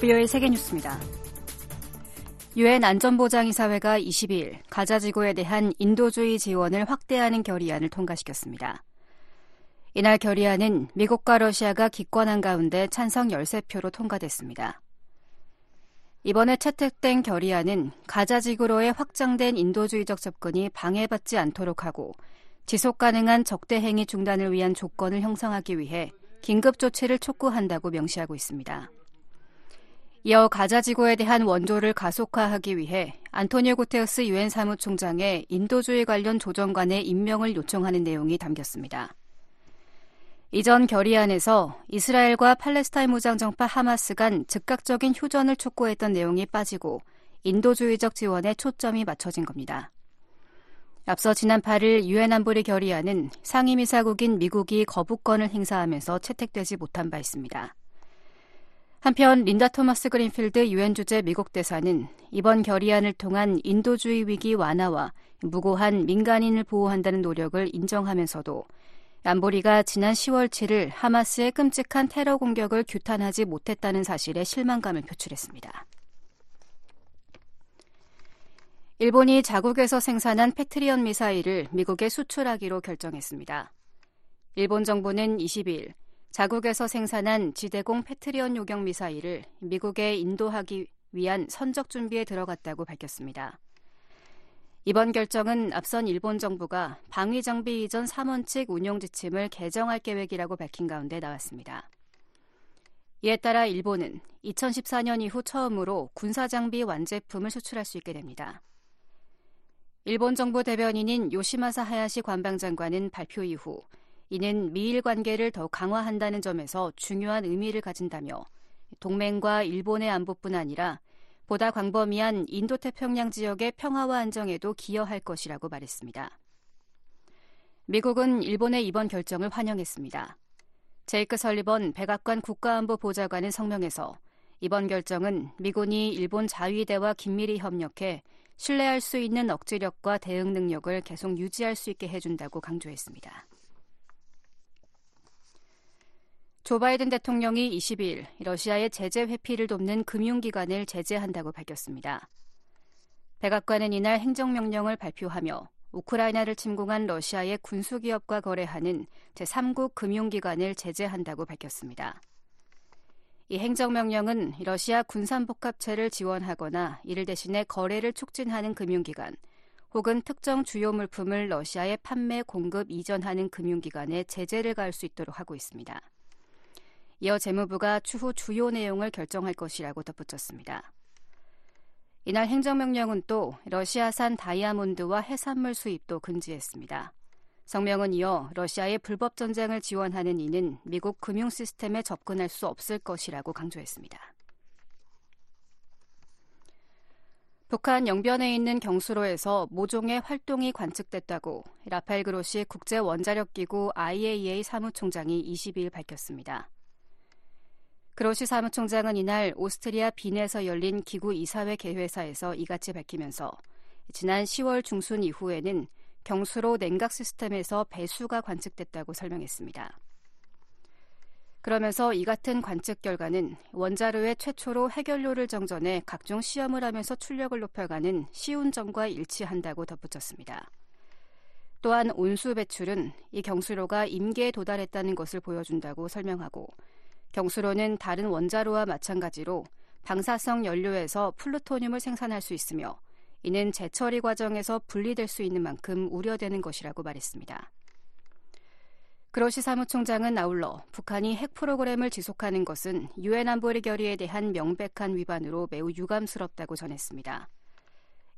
VOA 세계 뉴스입니다. 유엔 안전보장이사회가 22일 가자 지구에 대한 인도주의 지원을 확대하는 결의안을 통과시켰습니다. 이날 결의안은 미국과 러시아가 기권한 가운데 찬성 13표로 통과됐습니다. 이번에 채택된 결의안은 가자 지구로의 확장된 인도주의적 접근이 방해받지 않도록 하고 지속 가능한 적대 행위 중단을 위한 조건을 형성하기 위해 긴급 조치를 촉구한다고 명시하고 있습니다. 이어 가자 지구에 대한 원조를 가속화하기 위해 안토니오 구테우스 유엔 사무총장의 인도주의 관련 조정관의 임명을 요청하는 내용이 담겼습니다. 이전 결의안에서 이스라엘과 팔레스타인 무장정파 하마스 간 즉각적인 휴전을 촉구했던 내용이 빠지고 인도주의적 지원에 초점이 맞춰진 겁니다. 앞서 지난 8일 유엔 안보리 결의안은 상임이사국인 미국이 거부권을 행사하면서 채택되지 못한 바 있습니다. 한편 린다 토마스 그린필드 유엔 주재 미국 대사는 이번 결의안을 통한 인도주의 위기 완화와 무고한 민간인을 보호한다는 노력을 인정하면서도 안보리가 지난 10월 7일 하마스의 끔찍한 테러 공격을 규탄하지 못했다는 사실에 실망감을 표출했습니다. 일본이 자국에서 생산한 패트리언 미사일을 미국에 수출하기로 결정했습니다. 일본 정부는 22일 자국에서 생산한 지대공 패트리언 요격 미사일을 미국에 인도하기 위한 선적 준비에 들어갔다고 밝혔습니다. 이번 결정은 앞선 일본 정부가 방위 장비 이전 3원칙 운용 지침을 개정할 계획이라고 밝힌 가운데 나왔습니다. 이에 따라 일본은 2014년 이후 처음으로 군사 장비 완제품을 수출할 수 있게 됩니다. 일본 정부 대변인인 요시마사 하야시 관방장관은 발표 이후 이는 미일 관계를 더 강화한다는 점에서 중요한 의미를 가진다며 동맹과 일본의 안보뿐 아니라 보다 광범위한 인도태평양 지역의 평화와 안정에도 기여할 것이라고 말했습니다. 미국은 일본의 이번 결정을 환영했습니다. 제이크 설리번 백악관 국가안보 보좌관은 성명에서 이번 결정은 미군이 일본 자위대와 긴밀히 협력해 신뢰할 수 있는 억지력과 대응 능력을 계속 유지할 수 있게 해준다고 강조했습니다. 조 바이든 대통령이 22일 러시아의 제재 회피를 돕는 금융기관을 제재한다고 밝혔습니다. 백악관은 이날 행정명령을 발표하며 우크라이나를 침공한 러시아의 군수기업과 거래하는 제3국 금융기관을 제재한다고 밝혔습니다. 이 행정명령은 러시아 군산복합체를 지원하거나 이를 대신해 거래를 촉진하는 금융기관 혹은 특정 주요 물품을 러시아에 판매, 공급, 이전하는 금융기관에 제재를 가할 수 있도록 하고 있습니다. 이어 재무부가 추후 주요 내용을 결정할 것이라고 덧붙였습니다. 이날 행정명령은 또 러시아산 다이아몬드와 해산물 수입도 금지했습니다. 성명은 이어 러시아의 불법 전쟁을 지원하는 이는 미국 금융 시스템에 접근할 수 없을 것이라고 강조했습니다. 북한 영변에 있는 경수로에서 모종의 활동이 관측됐다고 라팔 그로시 국제 원자력 기구 IAEA 사무총장이 22일 밝혔습니다. 그로시 사무총장은 이날 오스트리아 빈에서 열린 기구 이사회 개회사에서 이같이 밝히면서 지난 10월 중순 이후에는 경수로 냉각 시스템에서 배수가 관측됐다고 설명했습니다. 그러면서 이 같은 관측 결과는 원자로의 최초로 해결료를 정전해 각종 시험을 하면서 출력을 높여가는 시운전과 일치한다고 덧붙였습니다. 또한 온수 배출은 이 경수로가 임계에 도달했다는 것을 보여준다고 설명하고 경수로는 다른 원자로와 마찬가지로 방사성 연료에서 플루토늄을 생산할 수 있으며 이는 재처리 과정에서 분리될 수 있는 만큼 우려되는 것이라고 말했습니다. 그로시 사무총장은 아울러 북한이 핵 프로그램을 지속하는 것은 유엔 안보리 결의에 대한 명백한 위반으로 매우 유감스럽다고 전했습니다.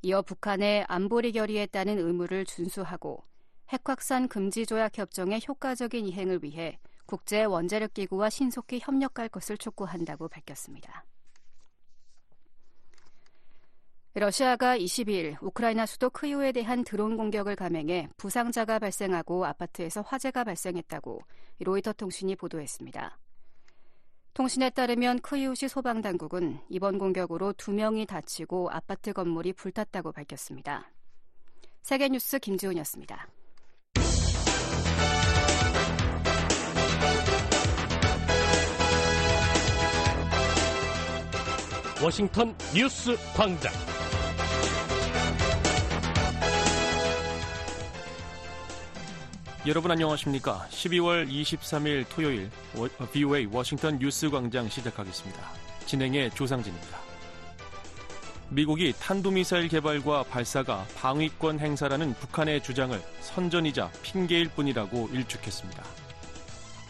이어 북한의 안보리 결의에 따른 의무를 준수하고 핵 확산 금지 조약 협정의 효과적인 이행을 위해 국제 원자력 기구와 신속히 협력할 것을 촉구한다고 밝혔습니다. 러시아가 22일 우크라이나 수도 크이우에 대한 드론 공격을 감행해 부상자가 발생하고 아파트에서 화재가 발생했다고 로이터 통신이 보도했습니다. 통신에 따르면 크이우시 소방 당국은 이번 공격으로 두 명이 다치고 아파트 건물이 불탔다고 밝혔습니다. 세계뉴스 김지훈이었습니다. 워싱턴 뉴스 광장. 여러분 안녕하십니까? 12월 23일 토요일 BOA 워싱턴 뉴스 광장 시작하겠습니다. 진행의 조상진입니다. 미국이 탄도미사일 개발과 발사가 방위권 행사라는 북한의 주장을 선전이자 핑계일 뿐이라고 일축했습니다.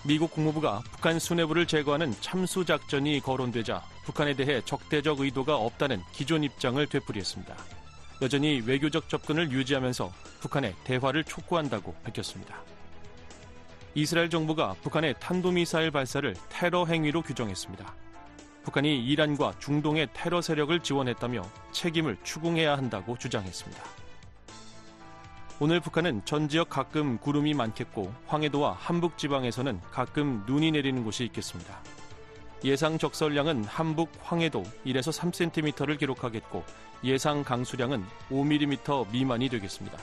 미국 국무부가 북한 수뇌부를 제거하는 참수 작전이 거론되자 북한에 대해 적대적 의도가 없다는 기존 입장을 되풀이했습니다. 여전히 외교적 접근을 유지하면서 북한의 대화를 촉구한다고 밝혔습니다. 이스라엘 정부가 북한의 탄도미사일 발사를 테러 행위로 규정했습니다. 북한이 이란과 중동의 테러 세력을 지원했다며 책임을 추궁해야 한다고 주장했습니다. 오늘 북한은 전 지역 가끔 구름이 많겠고 황해도와 함북 지방에서는 가끔 눈이 내리는 곳이 있겠습니다. 예상 적설량은 함북 황해도 1에서 3cm를 기록하겠고 예상 강수량은 5mm 미만이 되겠습니다.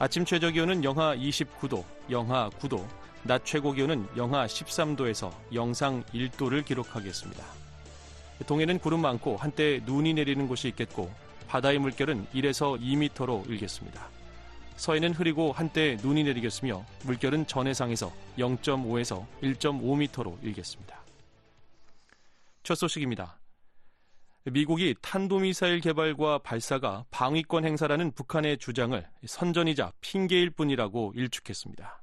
아침 최저 기온은 영하 29도, 영하 9도, 낮 최고 기온은 영하 13도에서 영상 1도를 기록하겠습니다. 동해는 구름 많고 한때 눈이 내리는 곳이 있겠고 바다의 물결은 1에서 2m로 일겠습니다. 서해는 흐리고 한때 눈이 내리겠으며 물결은 전해상에서 0.5에서 1.5m로 일겠습니다. 첫 소식입니다. 미국이 탄도미사일 개발과 발사가 방위권 행사라는 북한의 주장을 선전이자 핑계일 뿐이라고 일축했습니다.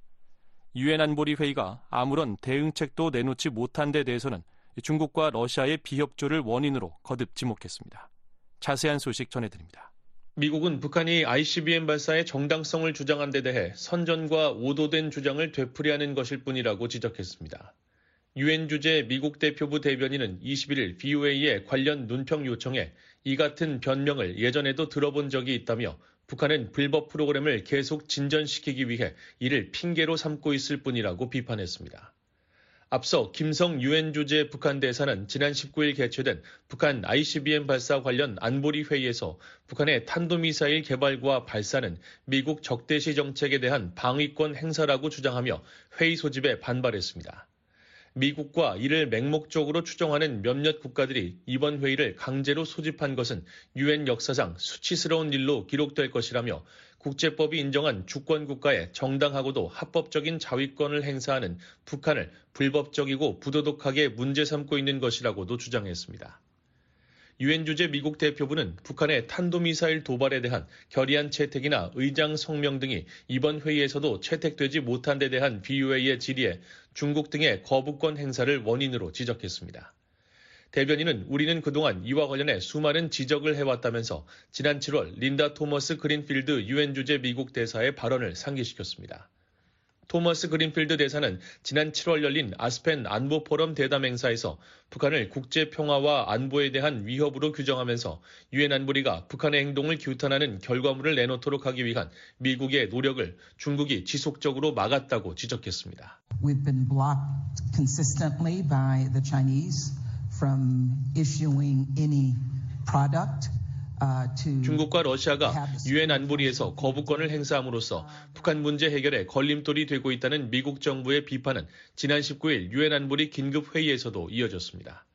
유엔 안보리 회의가 아무런 대응책도 내놓지 못한 데 대해서는 중국과 러시아의 비협조를 원인으로 거듭 지목했습니다. 자세한 소식 전해드립니다. 미국은 북한이 ICBM 발사의 정당성을 주장한 데 대해 선전과 오도된 주장을 되풀이하는 것일 뿐이라고 지적했습니다. 유엔 주재 미국 대표부 대변인은 21일 BOA에 관련 논평 요청에 이 같은 변명을 예전에도 들어본 적이 있다며 북한은 불법 프로그램을 계속 진전시키기 위해 이를 핑계로 삼고 있을 뿐이라고 비판했습니다. 앞서 김성 유엔 주재 북한 대사는 지난 19일 개최된 북한 ICBM 발사 관련 안보리 회의에서 북한의 탄도미사일 개발과 발사는 미국 적대시 정책에 대한 방위권 행사라고 주장하며 회의 소집에 반발했습니다. 미국과 이를 맹목적으로 추정하는 몇몇 국가들이 이번 회의를 강제로 소집한 것은 유엔 역사상 수치스러운 일로 기록될 것이라며 국제법이 인정한 주권 국가의 정당하고도 합법적인 자위권을 행사하는 북한을 불법적이고 부도덕하게 문제 삼고 있는 것이라고도 주장했습니다. 유엔 주재 미국 대표부는 북한의 탄도미사일 도발에 대한 결의안 채택이나 의장 성명 등이 이번 회의에서도 채택되지 못한 데 대한 BOA의 질의에 중국 등의 거부권 행사를 원인으로 지적했습니다. 대변인은 우리는 그동안 이와 관련해 수많은 지적을 해왔다면서 지난 7월 린다 토머스 그린필드 유엔 주재 미국 대사의 발언을 상기시켰습니다. 토머스 그린필드 대사는 지난 7월 열린 아스펜 안보 포럼 대담 행사에서 북한을 국제 평화와 안보에 대한 위협으로 규정하면서 유엔 안보리가 북한의 행동을 규탄하는 결과물을 내놓도록 하기 위한 미국의 노력을 중국이 지속적으로 막았다고 지적했습니다. We've been blocked consistently by the Chinese product 중국과 러시아가 유엔 안보리에서 거부권을 행사함으로써 북한 문제 해결에 걸림돌이 되고 있다는 미국 정부의 비판은 지난 19일 유엔 안보리 긴급 회의에서도 이어졌습니다.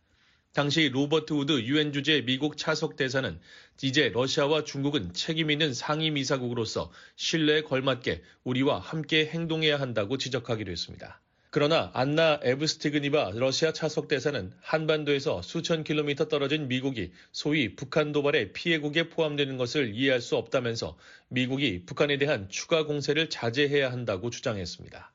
당시 로버트 우드 유엔 주재 미국 차석 대사는 이제 러시아와 중국은 책임 있는 상임 이사국으로서 신뢰에 걸맞게 우리와 함께 행동해야 한다고 지적하기도 했습니다. 그러나 안나 에브스티그니바 러시아 차석 대사는 한반도에서 수천 킬로미터 떨어진 미국이 소위 북한 도발의 피해국에 포함되는 것을 이해할 수 없다면서 미국이 북한에 대한 추가 공세를 자제해야 한다고 주장했습니다.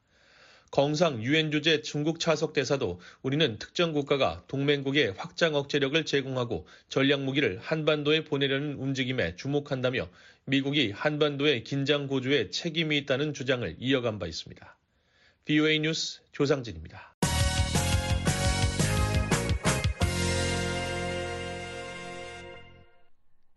건상 유엔 주재 중국 차석 대사도 우리는 특정 국가가 동맹국에 확장 억제력을 제공하고 전략 무기를 한반도에 보내려는 움직임에 주목한다며 미국이 한반도의 긴장 고조에 책임이 있다는 주장을 이어간 바 있습니다. BOA 뉴스 조상진입니다.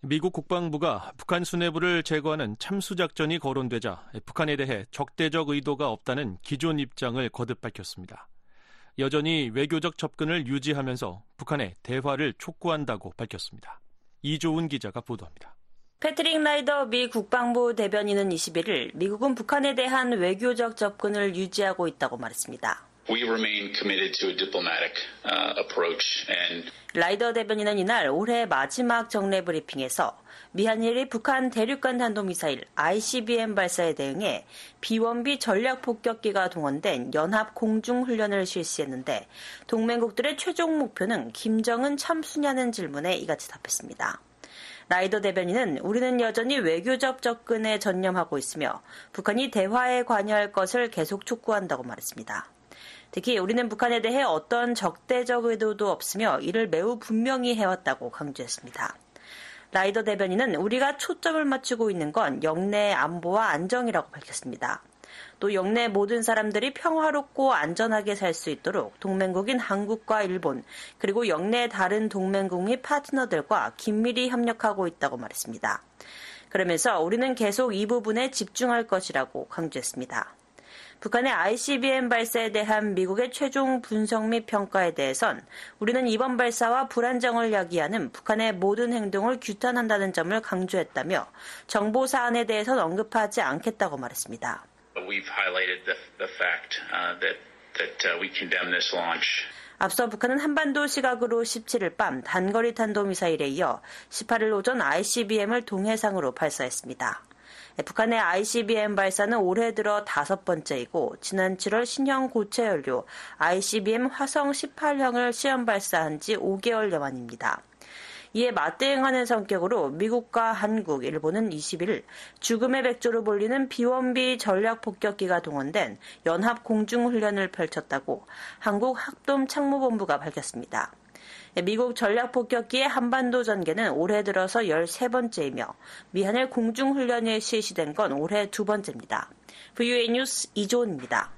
미국 국방부가 북한 수뇌부를 제거하는 참수작전이 거론되자 북한에 대해 적대적 의도가 없다는 기존 입장을 거듭 밝혔습니다. 여전히 외교적 접근을 유지하면서 북한의 대화를 촉구한다고 밝혔습니다. 이조은 기자가 보도합니다. 패트릭 라이더 미 국방부 대변인은 21일 미국은 북한에 대한 외교적 접근을 유지하고 있다고 말했습니다. We remain committed to a diplomatic uh, approach and 라이더 대변인은 이날 올해 마지막 정례 브리핑에서 미한일이 북한 대륙간 탄도미사일 ICBM 발사에 대응해 비원비 전략 폭격기가 동원된 연합 공중 훈련을 실시했는데 동맹국들의 최종 목표는 김정은 참수냐는 질문에 이같이 답했습니다. 라이더 대변인은 우리는 여전히 외교적 접근에 전념하고 있으며 북한이 대화에 관여할 것을 계속 촉구한다고 말했습니다. 특히 우리는 북한에 대해 어떤 적대적 의도도 없으며 이를 매우 분명히 해왔다고 강조했습니다. 라이더 대변인은 우리가 초점을 맞추고 있는 건 영내 안보와 안정이라고 밝혔습니다. 또 영내 모든 사람들이 평화롭고 안전하게 살 수 있도록 동맹국인 한국과 일본 그리고 영내 다른 동맹국 및 파트너들과 긴밀히 협력하고 있다고 말했습니다. 그러면서 우리는 계속 이 부분에 집중할 것이라고 강조했습니다. 북한의 ICBM 발사에 대한 미국의 최종 분석 및 평가에 대해선 우리는 이번 발사와 불안정을 야기하는 북한의 모든 행동을 규탄한다는 점을 강조했다며 정보 사안에 대해선 언급하지 않겠다고 말했습니다. We've highlighted the, the fact uh, that that uh, we condemn this launch. 앞서 북한은 한반도 시각으로 17일 밤 단거리 탄도미사일에 이어 18일 오전 ICBM을 동해상으로 발사했습니다. 북한의 ICBM 발사는 올해 들어 다섯 번째이고 지난 7월 신형 고체 연료 ICBM 화성 18형을 시험 발사한 지 5개월여 만입니다. 이에 맞대응하는 성격으로 미국과 한국, 일본은 20일 죽음의 백조로 불리는 비원비 전략 폭격기가 동원된 연합 공중훈련을 펼쳤다고 한국 학돔 참모본부가 밝혔습니다. 미국 전략 폭격기의 한반도 전개는 올해 들어서 13번째이며 미한일 공중훈련이 실시된 건 올해 두 번째입니다. VUA 뉴스 이조은입니다.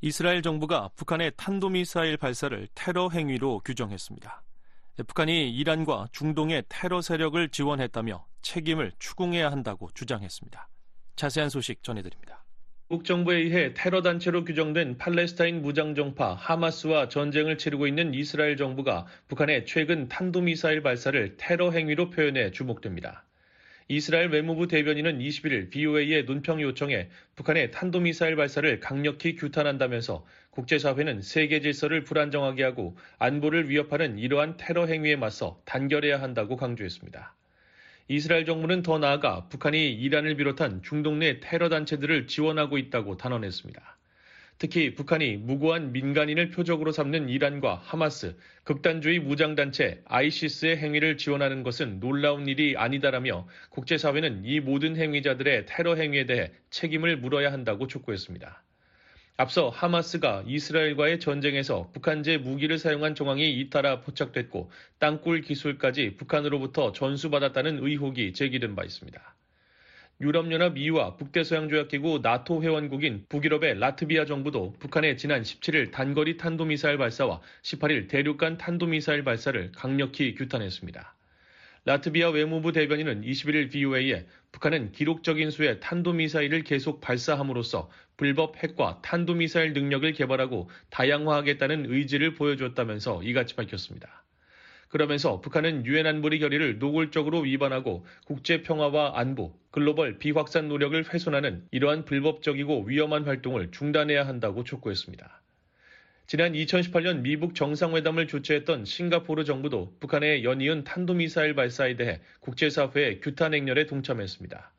이스라엘 정부가 북한의 탄도미사일 발사를 테러 행위로 규정했습니다. 북한이 이란과 중동의 테러 세력을 지원했다며 책임을 추궁해야 한다고 주장했습니다. 자세한 소식 전해드립니다. 미국 정부에 의해 테러 단체로 규정된 팔레스타인 무장정파 하마스와 전쟁을 치르고 있는 이스라엘 정부가 북한의 최근 탄도미사일 발사를 테러 행위로 표현해 주목됩니다. 이스라엘 외무부 대변인은 21일 BOA의 논평 요청에 북한의 탄도미사일 발사를 강력히 규탄한다면서 국제사회는 세계 질서를 불안정하게 하고 안보를 위협하는 이러한 테러 행위에 맞서 단결해야 한다고 강조했습니다. 이스라엘 정부는 더 나아가 북한이 이란을 비롯한 중동 내 테러 단체들을 지원하고 있다고 단언했습니다. 특히 북한이 무고한 민간인을 표적으로 삼는 이란과 하마스, 극단주의 무장단체 아이시스의 행위를 지원하는 것은 놀라운 일이 아니다라며 국제사회는 이 모든 행위자들의 테러 행위에 대해 책임을 물어야 한다고 촉구했습니다. 앞서 하마스가 이스라엘과의 전쟁에서 북한제 무기를 사용한 정황이 잇따라 포착됐고 땅굴 기술까지 북한으로부터 전수받았다는 의혹이 제기된 바 있습니다. 유럽연합 EU와 북대서양조약기구 나토 회원국인 북유럽의 라트비아 정부도 북한의 지난 17일 단거리 탄도미사일 발사와 18일 대륙간 탄도미사일 발사를 강력히 규탄했습니다. 라트비아 외무부 대변인은 21일 VOA에 북한은 기록적인 수의 탄도미사일을 계속 발사함으로써 불법 핵과 탄도미사일 능력을 개발하고 다양화하겠다는 의지를 보여줬다면서 이같이 밝혔습니다. 그러면서 북한은 유엔 안보리 결의를 노골적으로 위반하고 국제 평화와 안보, 글로벌 비확산 노력을 훼손하는 이러한 불법적이고 위험한 활동을 중단해야 한다고 촉구했습니다. 지난 2018년 미북 정상회담을 주최했던 싱가포르 정부도 북한의 연이은 탄도미사일 발사에 대해 국제사회의 규탄 행렬에 동참했습니다.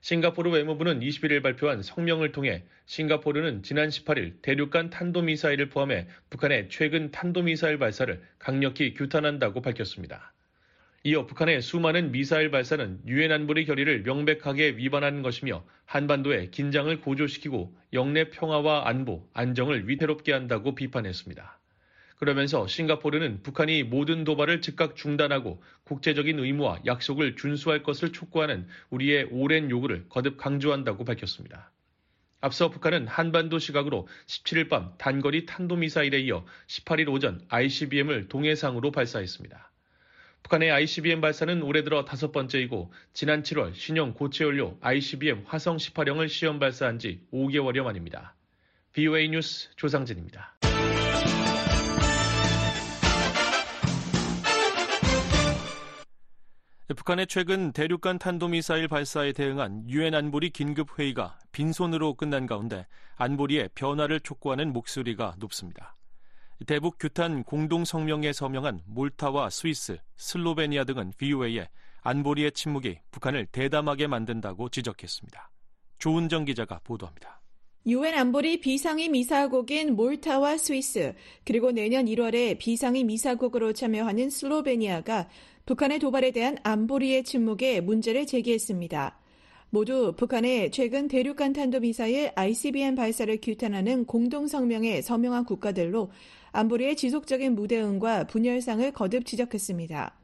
싱가포르 외무부는 21일 발표한 성명을 통해 싱가포르는 지난 18일 대륙간 탄도미사일을 포함해 북한의 최근 탄도미사일 발사를 강력히 규탄한다고 밝혔습니다. 이어 북한의 수많은 미사일 발사는 유엔 안보리 결의를 명백하게 위반하는 것이며 한반도의 긴장을 고조시키고 영내 평화와 안보, 안정을 위태롭게 한다고 비판했습니다. 그러면서 싱가포르는 북한이 모든 도발을 즉각 중단하고 국제적인 의무와 약속을 준수할 것을 촉구하는 우리의 오랜 요구를 거듭 강조한다고 밝혔습니다. 앞서 북한은 한반도 시각으로 17일 밤 단거리 탄도미사일에 이어 18일 오전 ICBM을 동해상으로 발사했습니다. 북한의 ICBM 발사는 올해 들어 다섯 번째이고 지난 7월 신형 고체 연료 ICBM 화성 18형을 시험 발사한 지 5개월여 만입니다. BOA 뉴스 조상진입니다. 북한의 최근 대륙간 탄도미사일 발사에 대응한 유엔 안보리 긴급 회의가 빈손으로 끝난 가운데 안보리의 변화를 촉구하는 목소리가 높습니다. 대북 규탄 공동 성명에 서명한 몰타와 스위스, 슬로베니아 등은 VOA에 안보리의 침묵이 북한을 대담하게 만든다고 지적했습니다. 조은정 기자가 보도합니다. 유엔 안보리 비상임 이사국인 몰타와 스위스, 그리고 내년 1월에 비상임 이사국으로 참여하는 슬로베니아가 북한의 도발에 대한 안보리의 침묵에 문제를 제기했습니다. 모두 북한의 최근 대륙간 탄도미사일 ICBM 발사를 규탄하는 공동성명에 서명한 국가들로 안보리의 지속적인 무대응과 분열상을 거듭 지적했습니다.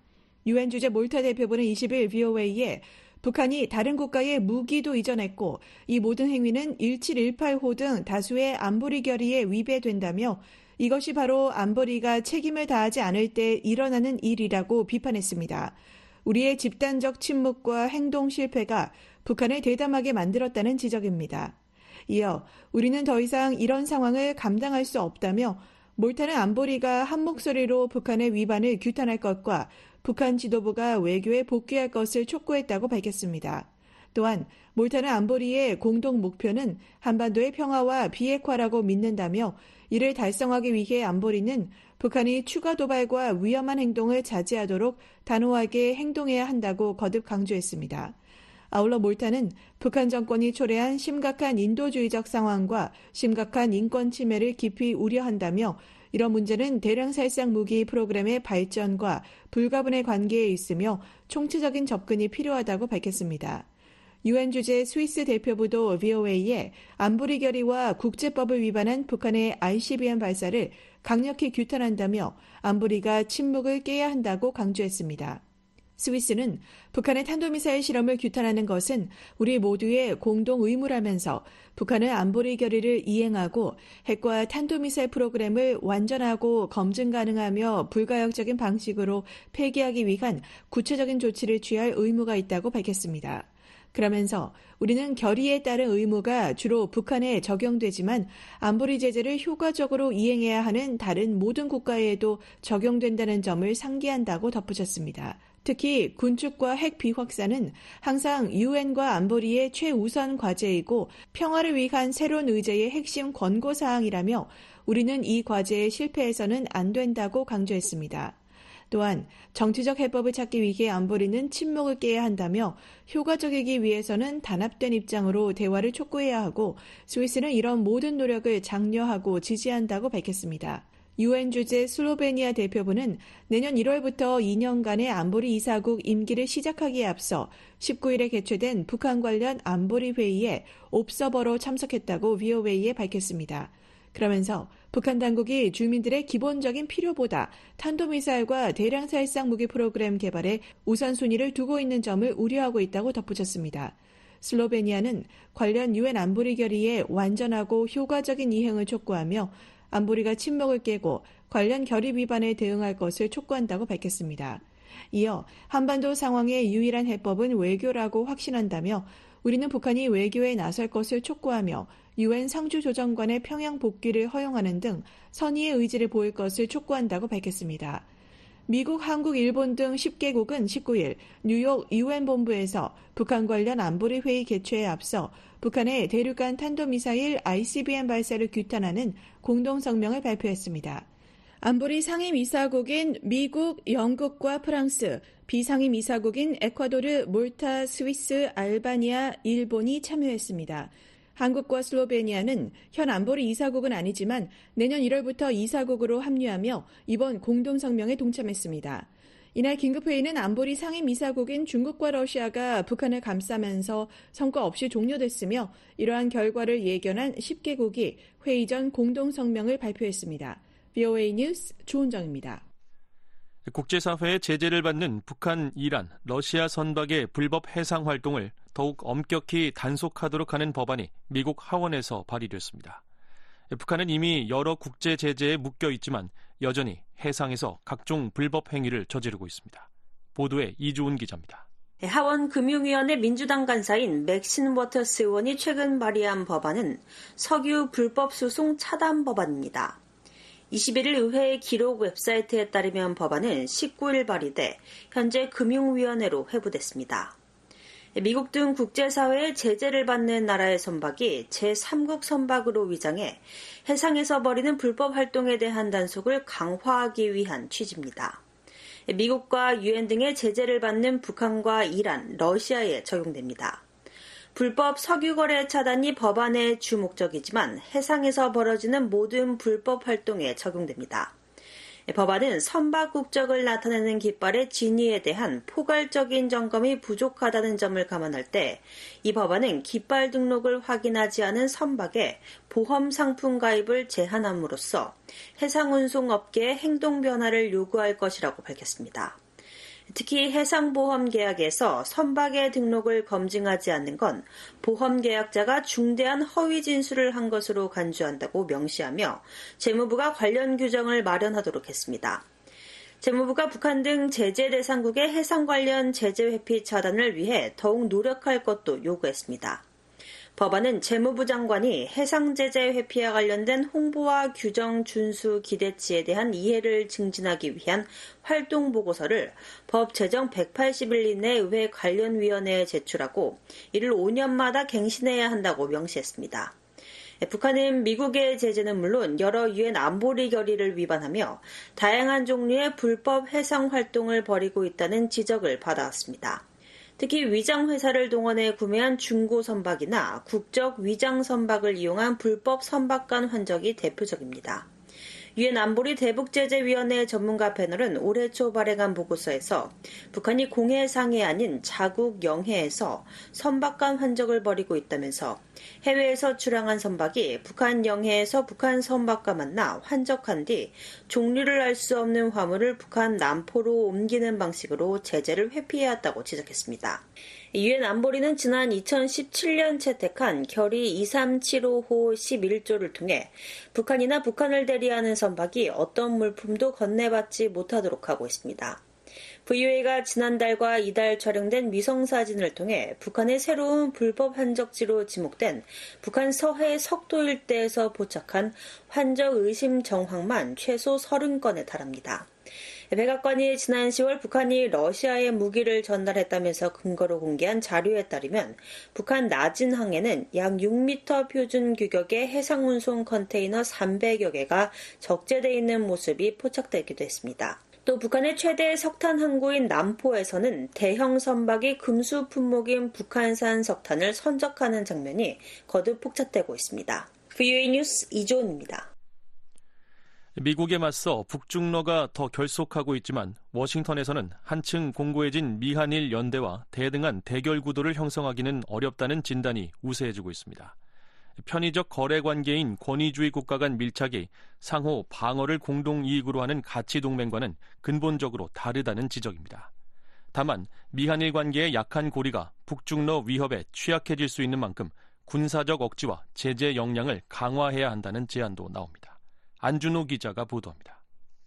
유엔 주재 몰타 대표부는 20일 VOA에 북한이 다른 국가에 무기도 이전했고 이 모든 행위는 1718호 등 다수의 안보리 결의에 위배된다며 이것이 바로 안보리가 책임을 다하지 않을 때 일어나는 일이라고 비판했습니다. 우리의 집단적 침묵과 행동 실패가 북한을 대담하게 만들었다는 지적입니다. 이어 우리는 더 이상 이런 상황을 감당할 수 없다며 몰타는 안보리가 한 목소리로 북한의 위반을 규탄할 것과 북한 지도부가 외교에 복귀할 것을 촉구했다고 밝혔습니다. 또한 몰타는 안보리의 공동 목표는 한반도의 평화와 비핵화라고 믿는다며 이를 달성하기 위해 안보리는 북한이 추가 도발과 위험한 행동을 자제하도록 단호하게 행동해야 한다고 거듭 강조했습니다. 아울러 몰타는 북한 정권이 초래한 심각한 인도주의적 상황과 심각한 인권 침해를 깊이 우려한다며 이런 문제는 대량 살상 무기 프로그램의 발전과 불가분의 관계에 있으며 총체적인 접근이 필요하다고 밝혔습니다. 유엔 주재 스위스 대표부도 VOA에 안보리 결의와 국제법을 위반한 북한의 ICBM 발사를 강력히 규탄한다며 안보리가 침묵을 깨야 한다고 강조했습니다. 스위스는 북한의 탄도미사일 실험을 규탄하는 것은 우리 모두의 공동 의무라면서 북한의 안보리 결의를 이행하고 핵과 탄도미사일 프로그램을 완전하고 검증 가능하며 불가역적인 방식으로 폐기하기 위한 구체적인 조치를 취할 의무가 있다고 밝혔습니다. 그러면서 우리는 결의에 따른 의무가 주로 북한에 적용되지만 안보리 제재를 효과적으로 이행해야 하는 다른 모든 국가에도 적용된다는 점을 상기한다고 덧붙였습니다. 특히 군축과 핵 비확산은 항상 유엔과 안보리의 최우선 과제이고 평화를 위한 새로운 의제의 핵심 권고 사항이라며 우리는 이 과제에 실패해서는 안 된다고 강조했습니다. 또한 정치적 해법을 찾기 위해 안보리는 침묵을 깨야 한다며 효과적이기 위해서는 단합된 입장으로 대화를 촉구해야 하고 스위스는 이런 모든 노력을 장려하고 지지한다고 밝혔습니다. 유엔 주재 슬로베니아 대표부는 내년 1월부터 2년간의 안보리 이사국 임기를 시작하기에 앞서 19일에 개최된 북한 관련 안보리 회의에 옵서버로 참석했다고 VOA에 밝혔습니다. 그러면서 북한 당국이 주민들의 기본적인 필요보다 탄도미사일과 대량 살상 무기 프로그램 개발에 우선순위를 두고 있는 점을 우려하고 있다고 덧붙였습니다. 슬로베니아는 관련 유엔 안보리 결의의 완전하고 효과적인 이행을 촉구하며 안보리가 침묵을 깨고 관련 결의 위반에 대응할 것을 촉구한다고 밝혔습니다. 이어 한반도 상황의 유일한 해법은 외교라고 확신한다며 우리는 북한이 외교에 나설 것을 촉구하며 유엔 상주조정관의 평양 복귀를 허용하는 등 선의의 의지를 보일 것을 촉구한다고 밝혔습니다. 미국, 한국, 일본 등 10개국은 19일 뉴욕 유엔 본부에서 북한 관련 안보리 회의 개최에 앞서 북한의 대륙간 탄도미사일 ICBM 발사를 규탄하는 공동 성명을 발표했습니다. 안보리 상임 이사국인 미국, 영국과 프랑스, 비상임 이사국인 에콰도르, 몰타, 스위스, 알바니아, 일본이 참여했습니다. 한국과 슬로베니아는 현 안보리 이사국은 아니지만 내년 1월부터 이사국으로 합류하며 이번 공동성명에 동참했습니다. 이날 긴급회의는 안보리 상임 이사국인 중국과 러시아가 북한을 감싸면서 성과 없이 종료됐으며 이러한 결과를 예견한 10개국이 회의 전 공동성명을 발표했습니다. VOA 뉴스 조은정입니다. 국제사회의 제재를 받는 북한, 이란, 러시아 선박의 불법 해상 활동을 더욱 엄격히 단속하도록 하는 법안이 미국 하원에서 발의됐습니다. 북한은 이미 여러 국제 제재에 묶여 있지만 여전히 해상에서 각종 불법 행위를 저지르고 있습니다. 보도에 이조은 기자입니다. 하원 금융위원회 민주당 간사인 맥신 워터스 의원이 최근 발의한 법안은 석유 불법 수송 차단 법안입니다. 21일 의회의 기록 웹사이트에 따르면 법안은 19일 발의돼 현재 금융위원회로 회부됐습니다. 미국 등 국제사회의 제재를 받는 나라의 선박이 제3국 선박으로 위장해 해상에서 벌이는 불법 활동에 대한 단속을 강화하기 위한 취지입니다. 미국과 유엔 등의 제재를 받는 북한과 이란, 러시아에 적용됩니다. 불법 석유 거래 차단이 법안의 주 목적이지만 해상에서 벌어지는 모든 불법 활동에 적용됩니다. 법안은 선박 국적을 나타내는 깃발의 진위에 대한 포괄적인 점검이 부족하다는 점을 감안할 때 이 법안은 깃발 등록을 확인하지 않은 선박에 보험 상품 가입을 제한함으로써 해상 운송업계의 행동 변화를 요구할 것이라고 밝혔습니다. 특히 해상보험 계약에서 선박의 등록을 검증하지 않는 건 보험 계약자가 중대한 허위 진술을 한 것으로 간주한다고 명시하며 재무부가 관련 규정을 마련하도록 했습니다. 재무부가 북한 등 제재 대상국의 해상 관련 제재 회피 차단을 위해 더욱 노력할 것도 요구했습니다. 법안은 재무부 장관이 해상 제재 회피와 관련된 홍보와 규정 준수 기대치에 대한 이해를 증진하기 위한 활동 보고서를 법 제정 180일 이내 의회 관련 위원회에 제출하고 이를 5년마다 갱신해야 한다고 명시했습니다. 북한은 미국의 제재는 물론 여러 유엔 안보리 결의를 위반하며 다양한 종류의 불법 해상 활동을 벌이고 있다는 지적을 받아왔습니다. 특히 위장 회사를 동원해 구매한 중고 선박이나 국적 위장 선박을 이용한 불법 선박 간 환적이 대표적입니다. 유엔 안보리 대북제재위원회 전문가 패널은 올해 초 발행한 보고서에서 북한이 공해 상해 아닌 자국 영해에서 선박 간 환적을 벌이고 있다면서 해외에서 출항한 선박이 북한 영해에서 북한 선박과 만나 환적한 뒤 종류를 알 수 없는 화물을 북한 남포로 옮기는 방식으로 제재를 회피해왔다고 지적했습니다. 유엔 안보리는 지난 2017년 채택한 결의 2375호 11조를 통해 북한이나 북한을 대리하는 선박이 어떤 물품도 건네받지 못하도록 하고 있습니다. VOA가 지난달과 이달 촬영된 위성 사진을 통해 북한의 새로운 불법 환적지로 지목된 북한 서해 석도 일대에서 포착한 환적 의심 정황만 최소 30건에 달합니다. 백악관이 지난 10월 북한이 러시아에 무기를 전달했다면서 근거로 공개한 자료에 따르면 북한 낮은 항에는 약 6m 표준 규격의 해상 운송 컨테이너 300여 개가 적재돼 있는 모습이 포착되기도 했습니다. 또 북한의 최대 석탄 항구인 남포에서는 대형 선박이 금수 품목인 북한산 석탄을 선적하는 장면이 거듭 폭착되고 있습니다. VOA 뉴스 이조은입니다. 미국에 맞서 북중러가 더 결속하고 있지만 워싱턴에서는 한층 공고해진 미한일 연대와 대등한 대결 구도를 형성하기는 어렵다는 진단이 우세해지고 있습니다. 편의적 거래 관계인 권위주의 국가 간 밀착이 상호 방어를 공동 이익으로 하는 가치 동맹과는 근본적으로 다르다는 지적입니다. 다만 미한일 관계의 약한 고리가 북중러 위협에 취약해질 수 있는 만큼 군사적 억지와 제재 역량을 강화해야 한다는 제안도 나옵니다. 안준호 기자가 보도합니다.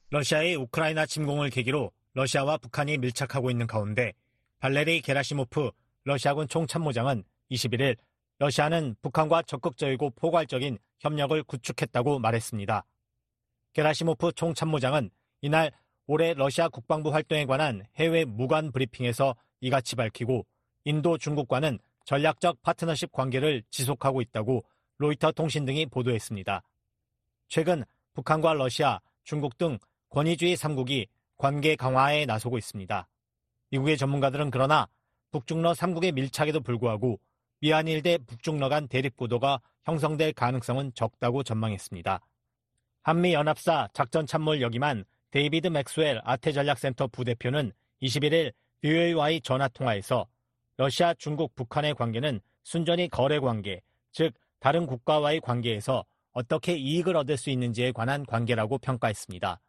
러시아의 우크라이나 침공을 계기로 러시아와 북한이 밀착하고 있는 가운데 발레리 게라시모프 러시아군 총참모장은 21일 러시아는 북한과 적극적이고 포괄적인 협력을 구축했다고 말했습니다. 게라시모프 총참모장은 이날 올해 러시아 국방부 활동에 관한 해외 무관 브리핑에서 이같이 밝히고 인도 중국과는 전략적 파트너십 관계를 지속하고 있다고 로이터 통신 등이 보도했습니다. 최근 북한과 러시아, 중국 등 권위주의 3국이 관계 강화에 나서고 있습니다. 미국의 전문가들은 그러나 북중러 3국의 밀착에도 불구하고 미한일 대 북중러 간 대립구도가 형성될 가능성은 적다고 전망했습니다. 한미연합사 작전참모를 역임한 데이비드 맥스웰 아태전략센터 부대표는 21일 VOA와의 전화통화에서 러시아, 중국, 북한의 관계는 순전히 거래 관계, 즉 다른 국가와의 관계에서 어떻게 이익을 얻을 수 있는지에 관한 관계라고 평가했습니다.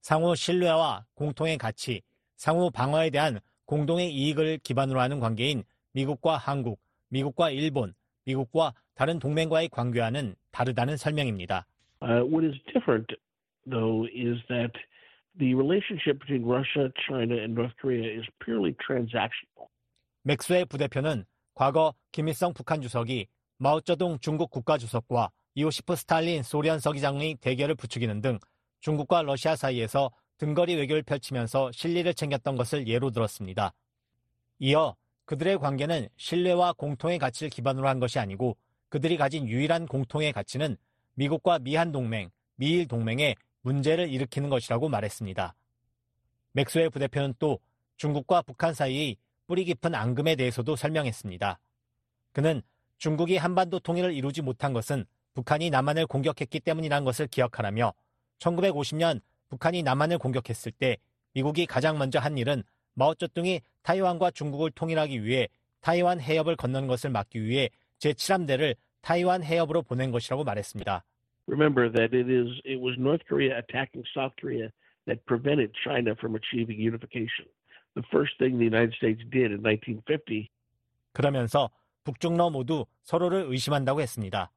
상호 신뢰와 공통의 가치, 상호 방어에 대한 공동의 이익을 기반으로 하는 관계인 미국과 한국, 미국과 일본, 미국과 다른 동맹과의 관계와는 다르다는 설명입니다. Uh, what is different, though, is that the relationship between Russia, China, and North Korea is purely transactional. 맥스웰 부대표는 과거 김일성 북한 주석이 마오쩌둥 중국 국가 주석과 이오시프 스탈린 소련 서기장의 대결을 부추기는 등 중국과 러시아 사이에서 등거리 외교를 펼치면서 실리를 챙겼던 것을 예로 들었습니다. 이어 그들의 관계는 신뢰와 공통의 가치를 기반으로 한 것이 아니고 그들이 가진 유일한 공통의 가치는 미국과 미한 동맹, 미일 동맹에 문제를 일으키는 것이라고 말했습니다. 맥스웰 부대표는 또 중국과 북한 사이의 뿌리 깊은 앙금에 대해서도 설명했습니다. 그는 중국이 한반도 통일을 이루지 못한 것은 북한이 남한을 공격했기 때문이라는 것을 기억하라며 1950년 북한이 남한을 공격했을 때 미국이 가장 먼저 한 일은 마오쩌둥이 타이완과 중국을 통일하기 위해 타이완 해협을 건너는 것을 막기 위해 제7함대를 타이완 해협으로 보낸 것이라고 말했습니다. Remember that it is it was North Korea attacking South Korea that prevented China from achieving unification. The first thing the United States did in 1950 그러면서 북중러 모두 서로를 의심한다고 했습니다.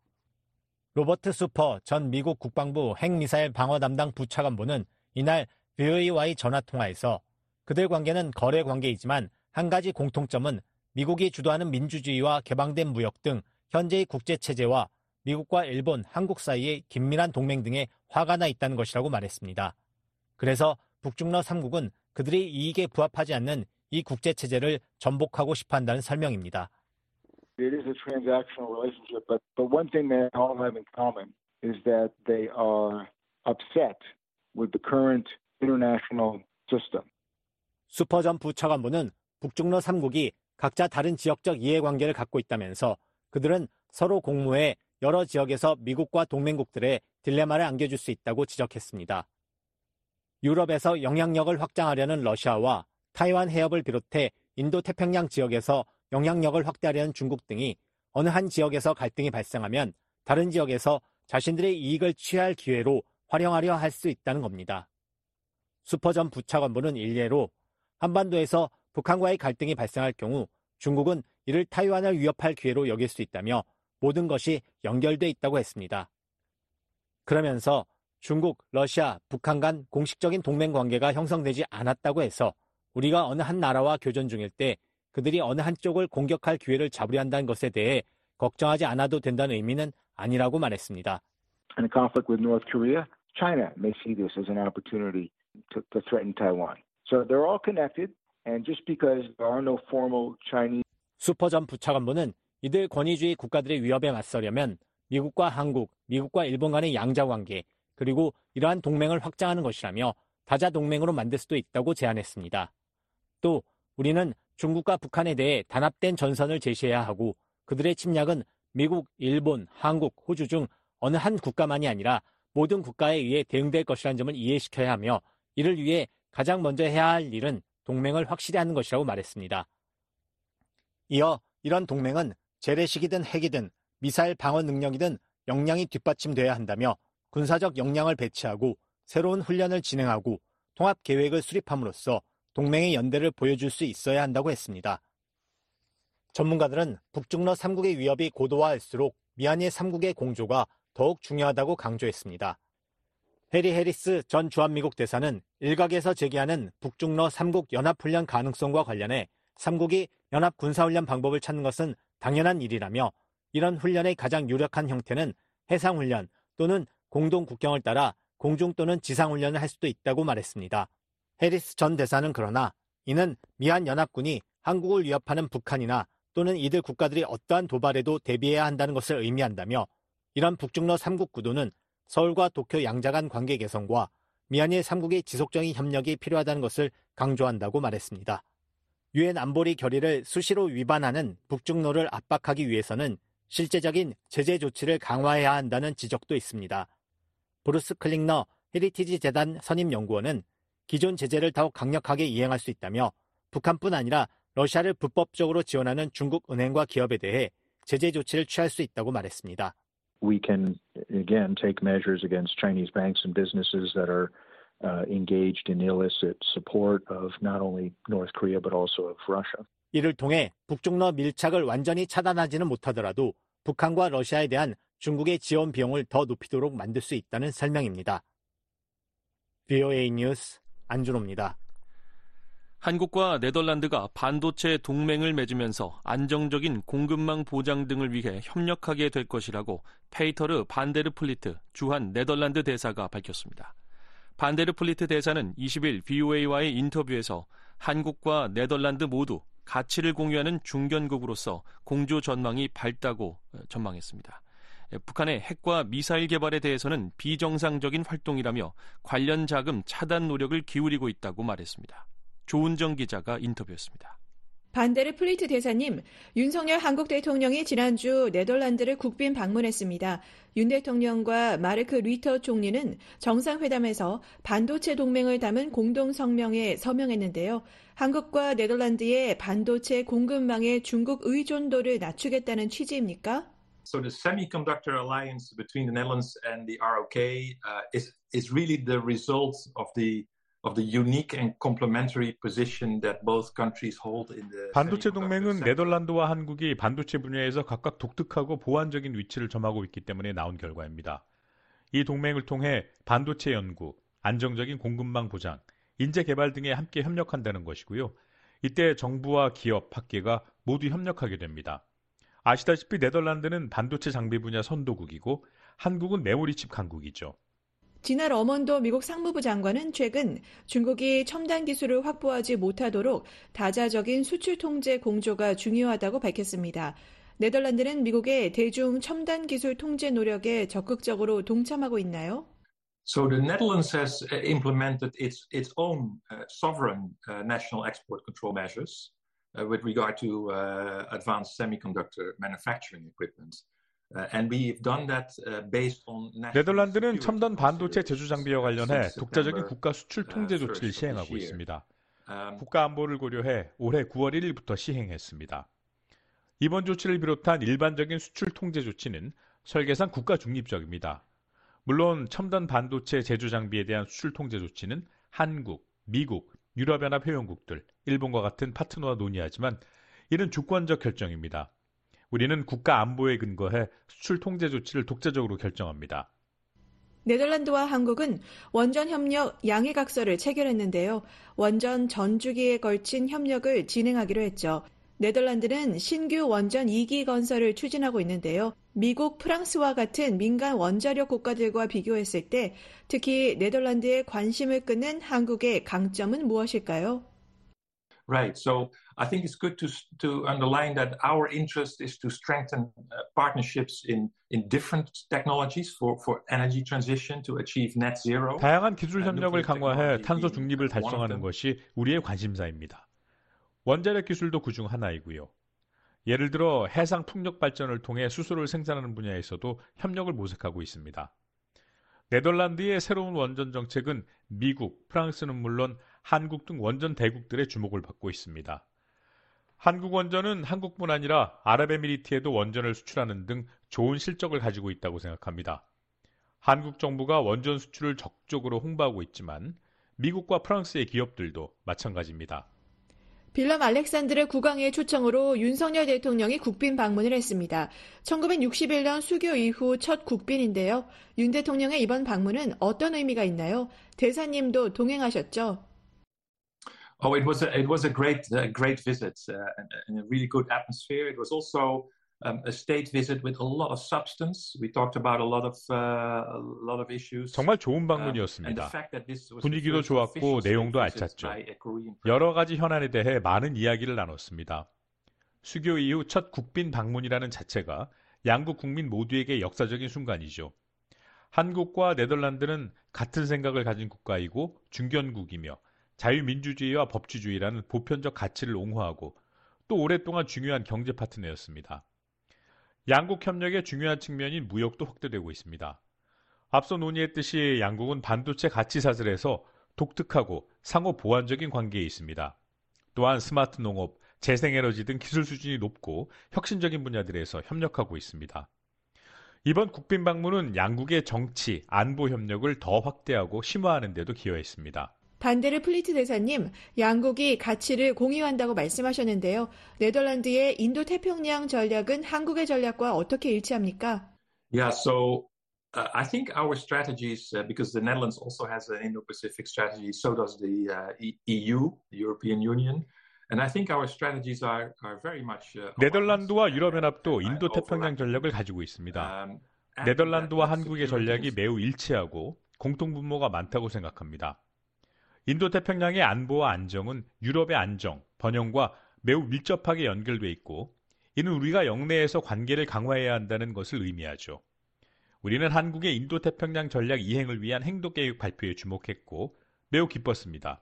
로버트 수퍼 전 미국 국방부 핵미사일 방어 담당 부차관보는 이날 VOA와의 전화 통화에서 그들 관계는 거래 관계이지만 한 가지 공통점은 미국이 주도하는 민주주의와 개방된 무역 등 현재의 국제 체제와 미국과 일본, 한국 사이의 긴밀한 동맹 등에 화가 나 있다는 것이라고 말했습니다. 그래서 북중러 3국은 그들의 이익에 부합하지 않는 이 국제 체제를 전복하고 싶어 한다는 설명입니다. It is a transactional relationship, but, but one thing they all have in common is that they are upset with the current international system. 슈퍼 전 부차관보는 북중러 3국이 각자 다른 지역적 이해관계를 갖고 있다면서 그들은 서로 공모해 여러 지역에서 미국과 동맹국들의 딜레마를 안겨줄 수 있다고 지적했습니다. 유럽에서 영향력을 확장하려는 러시아와 타이완 해협을 비롯해 인도 태평양 지역에서 영향력을 확대하려는 중국 등이 어느 한 지역에서 갈등이 발생하면 다른 지역에서 자신들의 이익을 취할 기회로 활용하려 할 수 있다는 겁니다. 슈퍼전 부차관보는 일례로 한반도에서 북한과의 갈등이 발생할 경우 중국은 이를 타이완을 위협할 기회로 여길 수 있다며 모든 것이 연결돼 있다고 했습니다. 그러면서 중국, 러시아, 북한 간 공식적인 동맹 관계가 형성되지 않았다고 해서 우리가 어느 한 나라와 교전 중일 때 그들이 어느 한쪽을 공격할 기회를 잡으려 한다는 것에 대해 걱정하지 않아도 된다는 의미는 아니라고 말했습니다. In a conflict with North Korea, China may see this as an opportunity to, to threaten Taiwan. So they're all connected, and just because there are no formal Chinese 슈퍼전 부차관보는 이들 권위주의 국가들의 위협에 맞서려면 미국과 한국, 미국과 일본 간의 양자 관계, 그리고 이러한 동맹을 확장하는 것이라며 다자 동맹으로 만들 수도 있다고 제안했습니다. 또 우리는 중국과 북한에 대해 단합된 전선을 제시해야 하고 그들의 침략은 미국, 일본, 한국, 호주 중 어느 한 국가만이 아니라 모든 국가에 의해 대응될 것이라는 점을 이해시켜야 하며 이를 위해 가장 먼저 해야 할 일은 동맹을 확실히 하는 것이라고 말했습니다. 이어 이런 동맹은 재래식이든 핵이든 미사일 방어 능력이든 역량이 뒷받침돼야 한다며 군사적 역량을 배치하고 새로운 훈련을 진행하고 통합 계획을 수립함으로써 동맹의 연대를 보여줄 수 있어야 한다고 했습니다. 전문가들은 북중러 3국의 위협이 고도화할수록 미얀의 3국의 공조가 더욱 중요하다고 강조했습니다. 해리 해리스 전 주한미국 대사는 일각에서 제기하는 북중러 3국 연합훈련 가능성과 관련해 3국이 연합 군사훈련 방법을 찾는 것은 당연한 일이라며 이런 훈련의 가장 유력한 형태는 해상훈련 또는 공동 국경을 따라 공중 또는 지상훈련을 할 수도 있다고 말했습니다. 해리스 전 대사는 그러나 이는 미한 연합군이 한국을 위협하는 북한이나 또는 이들 국가들이 어떠한 도발에도 대비해야 한다는 것을 의미한다며 이런 북중러 3국 구도는 서울과 도쿄 양자 간 관계 개선과 미얀일 3국의 지속적인 협력이 필요하다는 것을 강조한다고 말했습니다. 유엔 안보리 결의를 수시로 위반하는 북중러를 압박하기 위해서는 실제적인 제재 조치를 강화해야 한다는 지적도 있습니다. 브루스 클링너 헤리티지 재단 선임 연구원은 기존 제재를 더욱 강력하게 이행할 수 있다며 북한뿐 아니라 러시아를 불법적으로 지원하는 중국 은행과 기업에 대해 제재 조치를 취할 수 있다고 말했습니다. We can again take measures against Chinese banks and businesses that are uh, engaged in illicit support of not only North Korea but also of Russia. 이를 통해 북중러 밀착을 완전히 차단하지는 못하더라도 북한과 러시아에 대한 중국의 지원 비용을 더 높이도록 만들 수 있다는 설명입니다. VOA 뉴스 안준호입니다. 한국과 네덜란드가 반도체 동맹을 맺으면서 안정적인 공급망 보장 등을 위해 협력하게 될 것이라고 페이터르 반데르 플리트 주한 네덜란드 대사가 밝혔습니다. 반데르 플리트 대사는 20일 VOA와의 인터뷰에서 한국과 네덜란드 모두 가치를 공유하는 중견국으로서 공조 전망이 밝다고 전망했습니다. 북한의 핵과 미사일 개발에 대해서는 비정상적인 활동이라며 관련 자금 차단 노력을 기울이고 있다고 말했습니다. 조은정 기자가 인터뷰했습니다. 반데르 플리트 대사님, 윤석열 한국 대통령이 지난주 네덜란드를 국빈 방문했습니다. 윤 대통령과 마르크 리터 총리는 정상회담에서 반도체 동맹을 담은 공동 성명에 서명했는데요. 한국과 네덜란드의 반도체 공급망의 중국 의존도를 낮추겠다는 취지입니까? So the semiconductor alliance between the Netherlands and the ROK uh, is is really the result of the of the unique and complementary position that both countries hold in the 반도체 동맹은 네덜란드와 한국이 반도체 분야에서 각각 독특하고 보완적인 위치를 점하고 있기 때문에 나온 결과입니다. 이 동맹을 통해 반도체 연구, 안정적인 공급망 보장, 인재 개발 등에 함께 협력한다는 것이고요. 이때 정부와 기업, 학계가 모두 협력하게 됩니다. 아시다시피 네덜란드는 반도체 장비 분야 선도국이고 한국은 메모리칩 강국이죠. 지나 러먼도 미국 상무부 장관은 최근 중국이 첨단 기술을 확보하지 못하도록 다자적인 수출 통제 공조가 중요하다고 밝혔습니다. 네덜란드는 미국의 대중 첨단 기술 통제 노력에 적극적으로 동참하고 있나요? So the Netherlands has implemented its its own uh, sovereign uh, national export control measures uh, with regard to uh, advanced semiconductor manufacturing equipment. 네덜란드는 첨단 반도체 제조 장비와 관련해 독자적인 국가 수출 통제 조치를 시행하고 있습니다. 국가 안보를 고려해 올해 9월 1일부터 시행했습니다. 이번 조치를 비롯한 일반적인 수출 통제 조치는 설계상 국가 중립적입니다. 물론 첨단 반도체 제조 장비에 대한 수출 통제 조치는 한국, 미국, 유럽연합 회원국들, 일본과 같은 파트너와 논의하지만 이는 주권적 결정입니다. 우리는 국가 안보에 근거해 수출 통제 조치를 독자적으로 결정합니다. 네덜란드와 한국은 원전 협력 양해각서를 체결했는데요. 원전 전 주기에 걸친 협력을 진행하기로 했죠. 네덜란드는 신규 원전 2기 건설을 추진하고 있는데요. 미국, 프랑스와 같은 민간 원자력 국가들과 비교했을 때 특히 네덜란드의 관심을 끄는 한국의 강점은 무엇일까요? Right. So I think it's good to to underline that our interest is to strengthen uh, partnerships in in different technologies for for energy transition to achieve net zero. 다양한 기술 협력을 강화해 탄소 중립을 달성하는 것이 우리의 관심사입니다. 원자력 기술도 그중 하나이고요. 예를 들어 해상 풍력 발전을 통해 수소를 생산하는 분야에서도 협력을 모색하고 있습니다. 네덜란드의 새로운 원전 정책은 미국, 프랑스는 물론 한국 등 원전 대국들의 주목을 받고 있습니다. 한국 원전은 한국뿐 아니라 아랍에미리트에도 원전을 수출하는 등 좋은 실적을 가지고 있다고 생각합니다. 한국 정부가 원전 수출을 적극적으로 홍보하고 있지만 미국과 프랑스의 기업들도 마찬가지입니다. 빌럼 알렉산드르 국왕의 초청으로 윤석열 대통령이 국빈 방문을 했습니다. 1961년 수교 이후 첫 국빈인데요. 윤 대통령의 이번 방문은 어떤 의미가 있나요? 대사님도 동행하셨죠? Oh, it was a, it was a great uh, great visit uh, and, a really good atmosphere. It was also um, a state visit with a lot of substance. We talked about a lot of uh, a lot of issues. 정말 좋은 방문이었습니다. 분위기도 좋았고 내용도 알찼죠. 여러 가지 현안에 대해 많은 이야기를 나눴습니다. 수교 이후 첫 국빈 방문이라는 자체가 양국 국민 모두에게 역사적인 순간이죠. 한국과 네덜란드는 같은 생각을 가진 국가이고 중견국이며 자유민주주의와 법치주의라는 보편적 가치를 옹호하고 또 오랫동안 중요한 경제 파트너였습니다. 양국 협력의 중요한 측면인 무역도 확대되고 있습니다. 앞서 논의했듯이 양국은 반도체 가치 사슬에서 독특하고 상호 보완적인 관계에 있습니다. 또한 스마트 농업, 재생에너지 등 기술 수준이 높고 혁신적인 분야들에서 협력하고 있습니다. 이번 국빈 방문은 양국의 정치, 안보 협력을 더 확대하고 심화하는 데도 기여했습니다. 반데르 플리트 대사님, 양국이 가치를 공유한다고 말씀하셨는데요. 네덜란드의 인도 태평양 전략은 한국의 전략과 어떻게 일치합니까? Yeah, so uh, I think our strategies, uh, because the Netherlands also has an Indo-Pacific strategy, so does the uh, EU, the European Union. And I think our strategies are, are very much. Uh, 네덜란드와 유럽연합도 인도 태평양 전략을 가지고 있습니다. 네덜란드와 한국의 전략이 매우 일치하고 공통분모가 많다고 생각합니다. 인도 태평양의 안보와 안정은 유럽의 안정, 번영과 매우 밀접하게 연결돼 있고 이는 우리가 영내에서 관계를 강화해야 한다는 것을 의미하죠. 우리는 한국의 인도 태평양 전략 이행을 위한 행동 계획 발표에 주목했고 매우 기뻤습니다.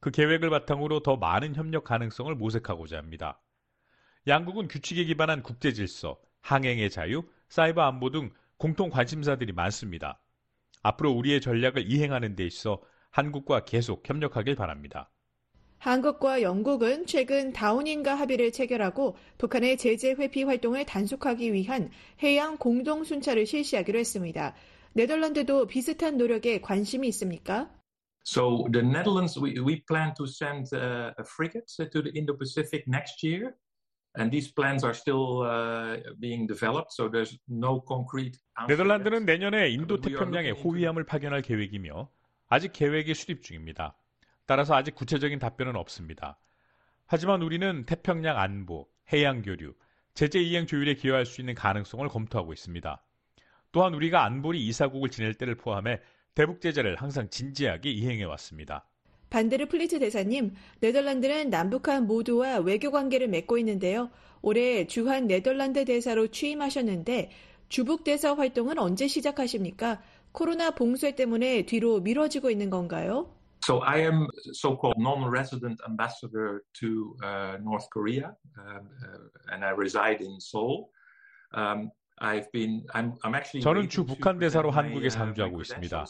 그 계획을 바탕으로 더 많은 협력 가능성을 모색하고자 합니다. 양국은 규칙에 기반한 국제 질서, 항행의 자유, 사이버 안보 등 공통 관심사들이 많습니다. 앞으로 우리의 전략을 이행하는 데 있어 한국과 계속 협력하길 바랍니다. 한국과 영국은 최근 다운인가 합의를 체결하고 북한의 제재 회피 활동을 단속하기 위한 해양 공동 순찰을 실시하기로 했습니다. 네덜란드도 비슷한 노력에 관심이 있습니까? So the Netherlands, we, we plan to send uh, a frigate to the Indo-Pacific next year. And these plans are still uh, being developed, so there's no concrete. 네덜란드는 내년에 인도 태평양에 호위함을 파견할 계획이며 아직 계획이 수립 중입니다. 따라서 아직 구체적인 답변은 없습니다. 하지만 우리는 태평양 안보, 해양 교류, 제재 이행 조율에 기여할 수 있는 가능성을 검토하고 있습니다. 또한 우리가 안보리 이사국을 지낼 때를 포함해 대북 제재를 항상 진지하게 이행해 왔습니다. 반데르 플리트 대사님, 네덜란드는 남북한 모두와 외교 관계를 맺고 있는데요. 올해 주한 네덜란드 대사로 취임하셨는데 주북 대사 활동은 언제 시작하십니까? 코로나 봉쇄 때문에 뒤로 미뤄지고 있는 건가요? So I am so-called non-resident ambassador to uh, North Korea, um, uh, and I reside in Seoul. Um, 저는 주 북한 대사로 한국에 상주하고 있습니다.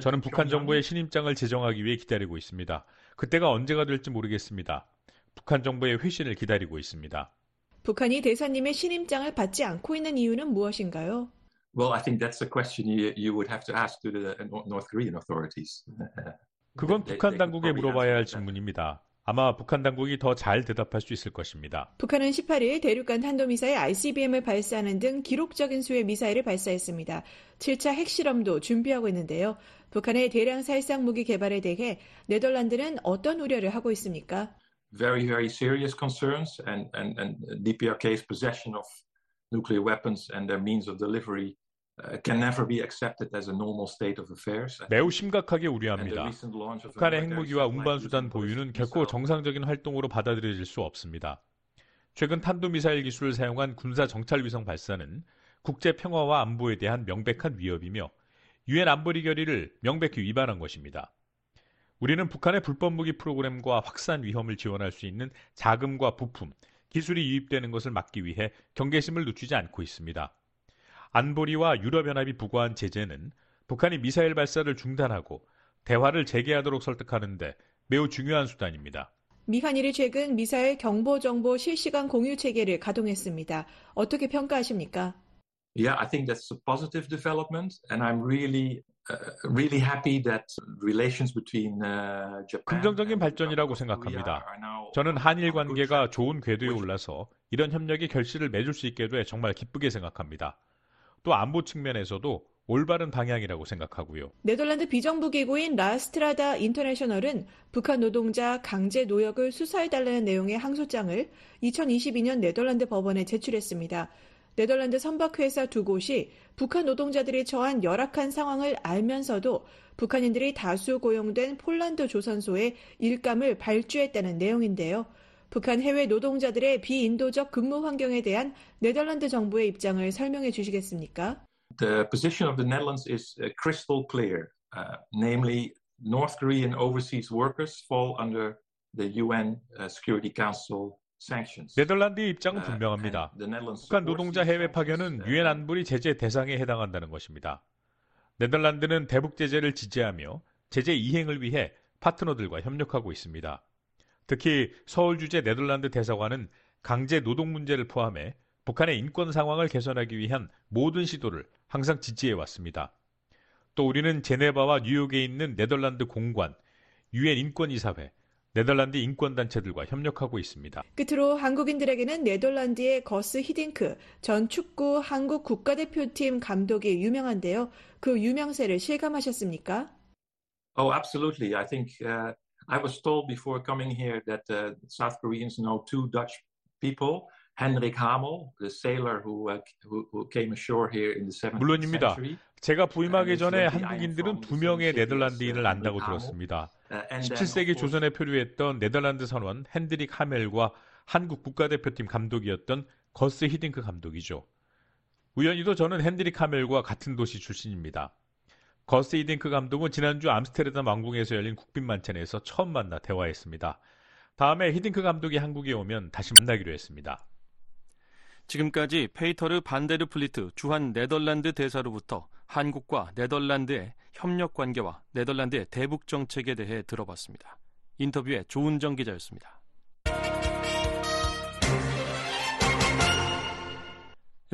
저는 북한 정부의 신임장을 제정하기 위해 기다리고 있습니다. 그때가 언제가 될지 모르겠습니다. 북한 정부의 회신을 기다리고 있습니다. 북한이 대사님의 신임장을 받지 않고 있는 이유는 무엇인가요? Well, I think that's a question you, you would have to ask to the North Korean authorities. 그건 북한 당국에 물어봐야 할 질문입니다. 아마 북한 당국이 더 잘 대답할 수 있을 것입니다. 북한은 18일 대륙간 탄도미사일 ICBM을 발사하는 등 기록적인 수의 미사일을 발사했습니다. 7차 핵실험도 준비하고 있는데요. 북한의 대량 살상 무기 개발에 대해 네덜란드는 어떤 우려를 하고 있습니까? Very, very serious concerns and, and, and DPRK's possession of nuclear weapons and their means of delivery 매우 심각하게 우려합니다. 북한의 핵무기와 운반수단 보유는 결코 정상적인 활동으로 받아들여질 수 없습니다. 최근 탄도미사일 기술을 사용한 군사 정찰 위성 발사는 국제 평화와 안보에 대한 명백한 위협이며 유엔 안보리 결의를 명백히 위반한 것입니다. 우리는 북한의 불법 무기 프로그램과 확산 위험을 지원할 수 있는 자금과 부품, 기술이 유입되는 것을 막기 위해 경계심을 늦추지 않고 있습니다. 안보리와 유럽연합이 부과한 제재는 북한이 미사일 발사를 중단하고 대화를 재개하도록 설득하는데 매우 중요한 수단입니다. 미한일이 최근 미사일 경보 정보 실시간 공유 체계를 가동했습니다. 어떻게 평가하십니까? Yeah, I think that's a positive development, and I'm really, uh, really happy that relations between uh, Japan. 긍정적인 발전이라고 생각합니다. 저는 한일 관계가 좋은 궤도에 올라서 이런 협력이 결실을 맺을 수 있게 돼 정말 기쁘게 생각합니다. 또 안보 측면에서도 올바른 방향이라고 생각하고요. 네덜란드 비정부 기구인 라스트라다 인터내셔널은 북한 노동자 강제 노역을 수사해달라는 내용의 항소장을 2022년 네덜란드 법원에 제출했습니다. 네덜란드 선박회사 두 곳이 북한 노동자들이 처한 열악한 상황을 알면서도 북한인들이 다수 고용된 폴란드 조선소에 일감을 발주했다는 내용인데요. 북한 해외 노동자들의 비인도적 근무 환경에 대한 네덜란드 정부의 입장을 설명해 주시겠습니까? The position of the Netherlands is crystal clear. Uh, namely, North Korean overseas workers fall under the UN Security Council. 네덜란드의 입장은 분명합니다. 북한 노동자 해외 파견은 유엔 안보리 제재 대상에 해당한다는 것입니다. 네덜란드는 대북 제재를 지지하며 제재 이행을 위해 파트너들과 협력하고 있습니다. 특히 서울 주재 네덜란드 대사관은 강제 노동 문제를 포함해 북한의 인권 상황을 개선하기 위한 모든 시도를 항상 지지해 왔습니다. 또 우리는 제네바와 뉴욕에 있는 네덜란드 공관, 유엔 인권이사회, 네덜란드 인권단체들과 협력하고 있습니다. 끝으로 한국인들에게는 네덜란드의 거스 히딩크 전 축구 한국 국가대표팀 감독이 유명한데요. 그 유명세를 실감하셨습니까? Oh, absolutely. I think uh, I was told before coming here that uh, South Koreans know two Dutch people. Henrik Hamel, the sailor who, uh, who, who came ashore here in the 17th 물론입니다. 제가 부임하기 전에 한국인들은 두 명의 네덜란드인을 안다고 들었습니다. 17세기 조선에 표류했던 네덜란드 선원 핸드릭 하멜과 한국 국가대표팀 감독이었던 거스 히딩크 감독이죠. 우연히도 저는 핸드릭 하멜과 같은 도시 출신입니다. 거스 히딩크 감독은 지난주 암스테르담 왕궁에서 열린 국빈 만찬에서 처음 만나 대화했습니다. 다음에 히딩크 감독이 한국에 오면 다시 만나기로 했습니다. 지금까지 페이터르 반데르 플리트 주한 네덜란드 대사로부터 한국과 네덜란드의 협력 관계와 네덜란드의 대북 정책에 대해 들어봤습니다. 인터뷰에 조은정 기자였습니다.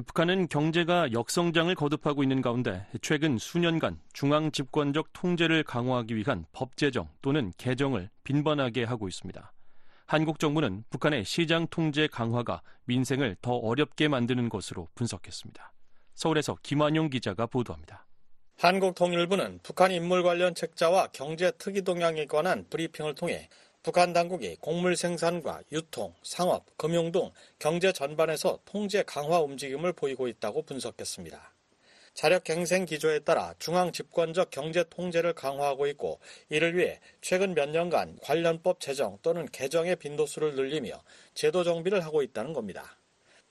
북한은 경제가 역성장을 거듭하고 있는 가운데 최근 수년간 중앙 집권적 통제를 강화하기 위한 법 제정 또는 개정을 빈번하게 하고 있습니다. 한국 정부는 북한의 시장 통제 강화가 민생을 더 어렵게 만드는 것으로 분석했습니다. 서울에서 김환용 기자가 보도합니다. 한국통일부는 북한 인물 관련 책자와 경제 특이 동향에 관한 브리핑을 통해 북한 당국이 곡물 생산과 유통, 상업, 금융 등 경제 전반에서 통제 강화 움직임을 보이고 있다고 분석했습니다. 자력 갱생 기조에 따라 중앙 집권적 경제 통제를 강화하고 있고 이를 위해 최근 몇 년간 관련법 제정 또는 개정의 빈도수를 늘리며 제도 정비를 하고 있다는 겁니다.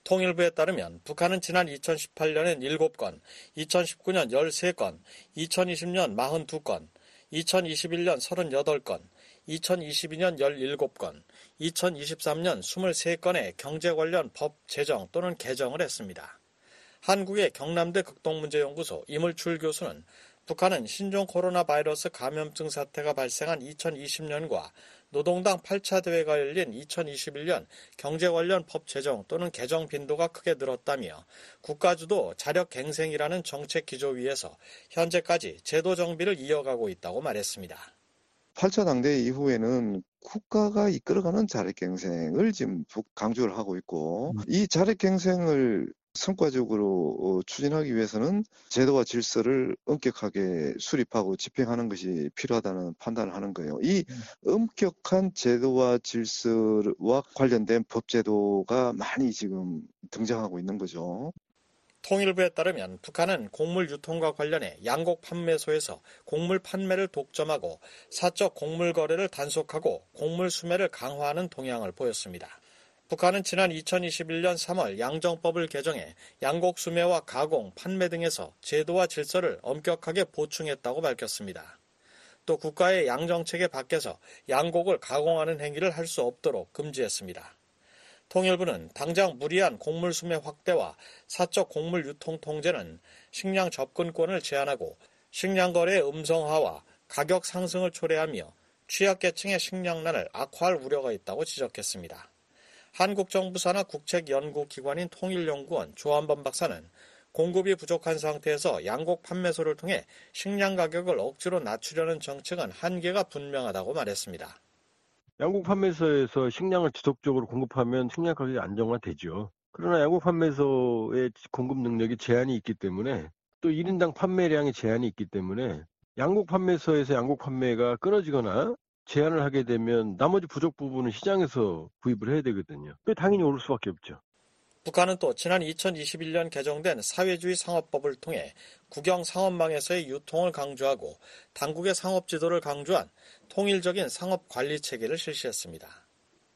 통일부에 따르면 북한은 지난 2018년엔 7건, 2019년 13건, 2020년 42건, 2021년 38건, 2022년 17건, 2023년 23건의 경제 관련 법 제정 또는 개정을 했습니다. 한국의 경남대 극동문제연구소 이물출 교수는 북한은 신종 코로나 바이러스 감염증 사태가 발생한 2020년과 노동당 8차 대회가 열린 2021년 경제 관련 법 제정 또는 개정 빈도가 크게 늘었다며 국가주도 자력 갱생이라는 정책 기조 위에서 현재까지 제도 정비를 이어가고 있다고 말했습니다. 8차 당대 이후에는 국가가 이끌어가는 자력갱생을 지금 강조를 하고 있고 음. 이 자력갱생을 성과적으로 어, 추진하기 위해서는 제도와 질서를 엄격하게 수립하고 집행하는 것이 필요하다는 판단을 하는 거예요. 이 음. 엄격한 제도와 질서와 관련된 법제도가 많이 지금 등장하고 있는 거죠. 통일부에 따르면 북한은 곡물 유통과 관련해 양곡 판매소에서 곡물 판매를 독점하고 사적 곡물 거래를 단속하고 곡물 수매를 강화하는 동향을 보였습니다. 북한은 지난 2021년 3월 양정법을 개정해 양곡 수매와 가공, 판매 등에서 제도와 질서를 엄격하게 보충했다고 밝혔습니다. 또 국가의 양정책에 밖에서 양곡을 가공하는 행위를 할 수 없도록 금지했습니다. 통일부는 당장 무리한 곡물 수매 확대와 사적 곡물 유통 통제는 식량 접근권을 제한하고 식량 거래의 음성화와 가격 상승을 초래하며 취약계층의 식량난을 악화할 우려가 있다고 지적했습니다. 한국 정부 산하 국책 연구 기관인 통일연구원 조한범 박사는 공급이 부족한 상태에서 양곡 판매소를 통해 식량 가격을 억지로 낮추려는 정책은 한계가 분명하다고 말했습니다. 양국 판매소에서 식량을 지속적으로 공급하면 식량 가격이 안정화되죠. 그러나 양국 판매소의 공급 능력이 제한이 있기 때문에 또 1인당 판매량의 제한이 있기 때문에 양국 판매소에서 양국 판매가 끊어지거나 제한을 하게 되면 나머지 부족 부분은 시장에서 구입을 해야 되거든요. 당연히 오를 수밖에 없죠. 북한은 또 지난 2021년 개정된 사회주의 상업법을 통해 국영 상업망에서의 유통을 강조하고 당국의 상업 지도를 강조한 통일적인 상업 관리 체계를 실시했습니다.